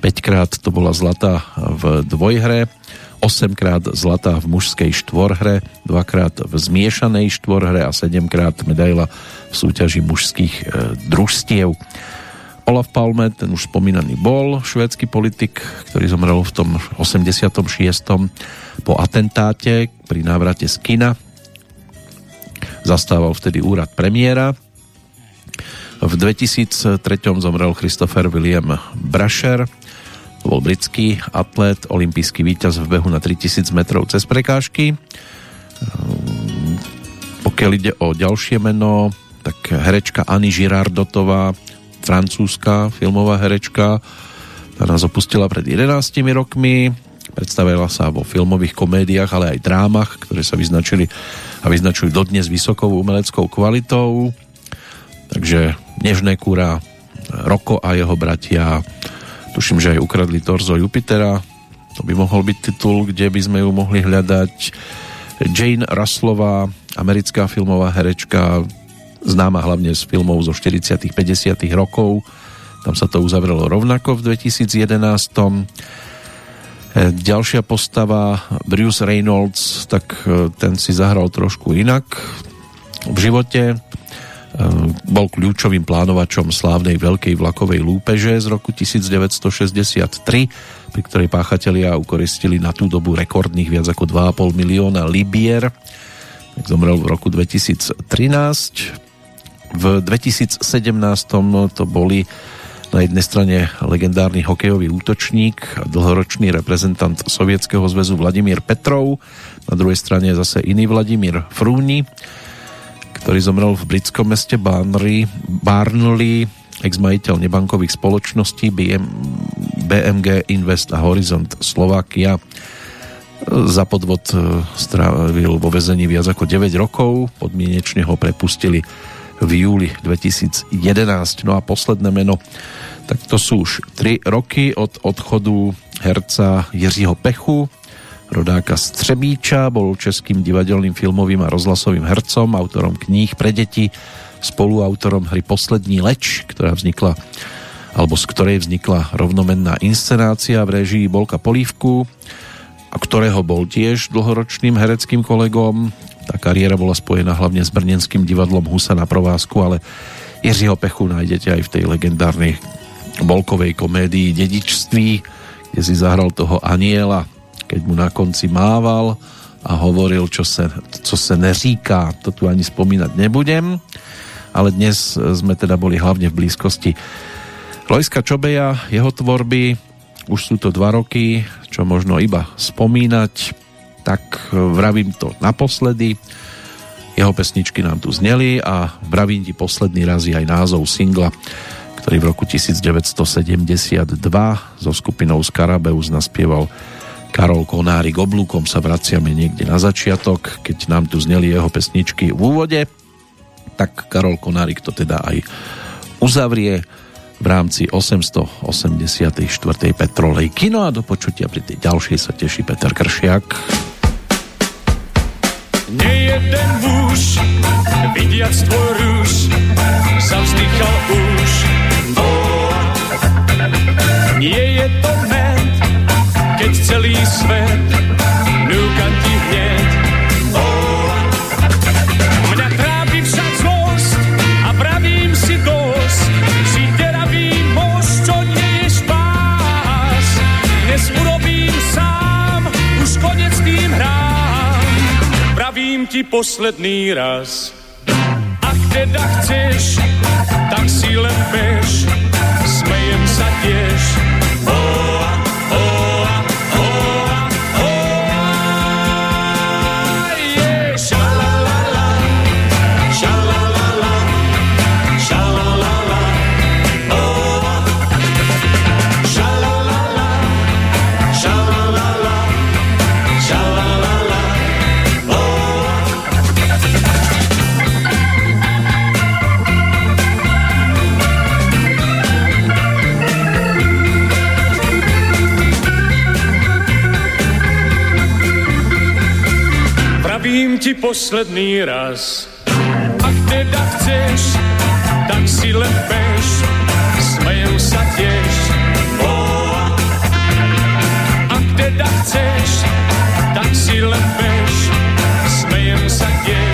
5 krát to bola zlata v dvojhre, 8 krát zlata v mužskej štvorhre, 2 krát v zmiešanej štvorhre a 7 krát medaila v súťaži mužských e, družstiev. Olaf Palme, ten už spomínaný bol, švédsky politik, ktorý zomrel v tom 86. po atentáte pri návrate z kina. Zastával vtedy úrad premiéra. V 2003 zomrel Christopher William Brasher, to bol britský atlet, olimpijský víťaz v behu na 3000 metrov cez prekážky. Pokiaľ ide o ďalšie meno, tak herečka Anny Girardotová, francúzska filmová herečka, tá nás opustila pred 11 rokmi, predstavila sa vo filmových komédiách, ale aj drámach, ktoré sa vyznačili a vyznačujú dodnes vysokou umeleckou kvalitou. Takže Nežné kúra, Roko a jeho bratia, tuším, že aj ukradli torzo Jupitera, to by mohol byť titul, kde by sme ju mohli hľadať. Jane Ruslová, americká filmová herečka, známa hlavne z filmov zo 40 50 rokov. Tam sa to uzavrelo rovnako v 2011. Ďalšia postava, Bruce Reynolds, tak ten si zahral trošku inak v živote. bol kľúčovým plánovačom slávnej veľkej vlakovej lúpeže z roku 1963, pri ktorej páchatelia ukoristili na tú dobu rekordných viac ako 2,5 milióna libier. Zomrel v roku 2013. V 2017 to boli na jednej strane legendárny hokejový útočník a dlhoročný reprezentant Sovietskeho zväzu Vladimír Petrov, na druhej strane zase iný Vladimír Frúni, ktorý zomrel v britskom meste Barnley, Barnley ex-majiteľ nebankových spoločností BM, BMG Invest a Horizont Slovakia. Za podvod e, strávil vo vezení viac ako 9 rokov, podmienečne ho prepustili v júli 2011. No a posledné meno, tak to sú už 3 roky od odchodu herca Jiřího Pechu, rodáka Střebíča, bol českým divadelným filmovým a rozhlasovým hercom, autorom kníh pre deti, spoluautorom hry Poslední leč, ktorá vznikla alebo z ktorej vznikla rovnomenná inscenácia v režii Bolka Polívku, a ktorého bol tiež dlhoročným hereckým kolegom. Tá kariéra bola spojená hlavne s brnenským divadlom Husa na provázku, ale Jiřího Pechu nájdete aj v tej legendárnej Bolkovej komédii Dedičství, kde si zahral toho aniela keď mu na konci mával a hovoril, čo sa, čo sa neříká. To tu ani spomínať nebudem, ale dnes sme teda boli hlavne v blízkosti Lojska Čobeja, jeho tvorby, už sú to dva roky, čo možno iba spomínať, tak vravím to naposledy. Jeho pesničky nám tu zneli a vravím ti posledný raz aj názov singla, ktorý v roku 1972 so skupinou Skarabeus naspieval Karol Konárik oblúkom sa vraciame niekde na začiatok, keď nám tu zneli jeho pesničky v úvode, tak Karol Konárik to teda aj uzavrie v rámci 884. Petrolej kino a do počutia pri tej ďalšej sa teší Peter Kršiak. Nejeden muž, vidiac tvoj rúž, zavzdychal už. Nie je to ment, keď celý svet ti posledný raz. Ak teda chceš, tak si len bež, smejem sa tiež. Ti posledný raz, ak teda chceš, tak si len bež, smejem sa tiež. Oh, ak teda chceš, tak si len bež, smejem sa tiež.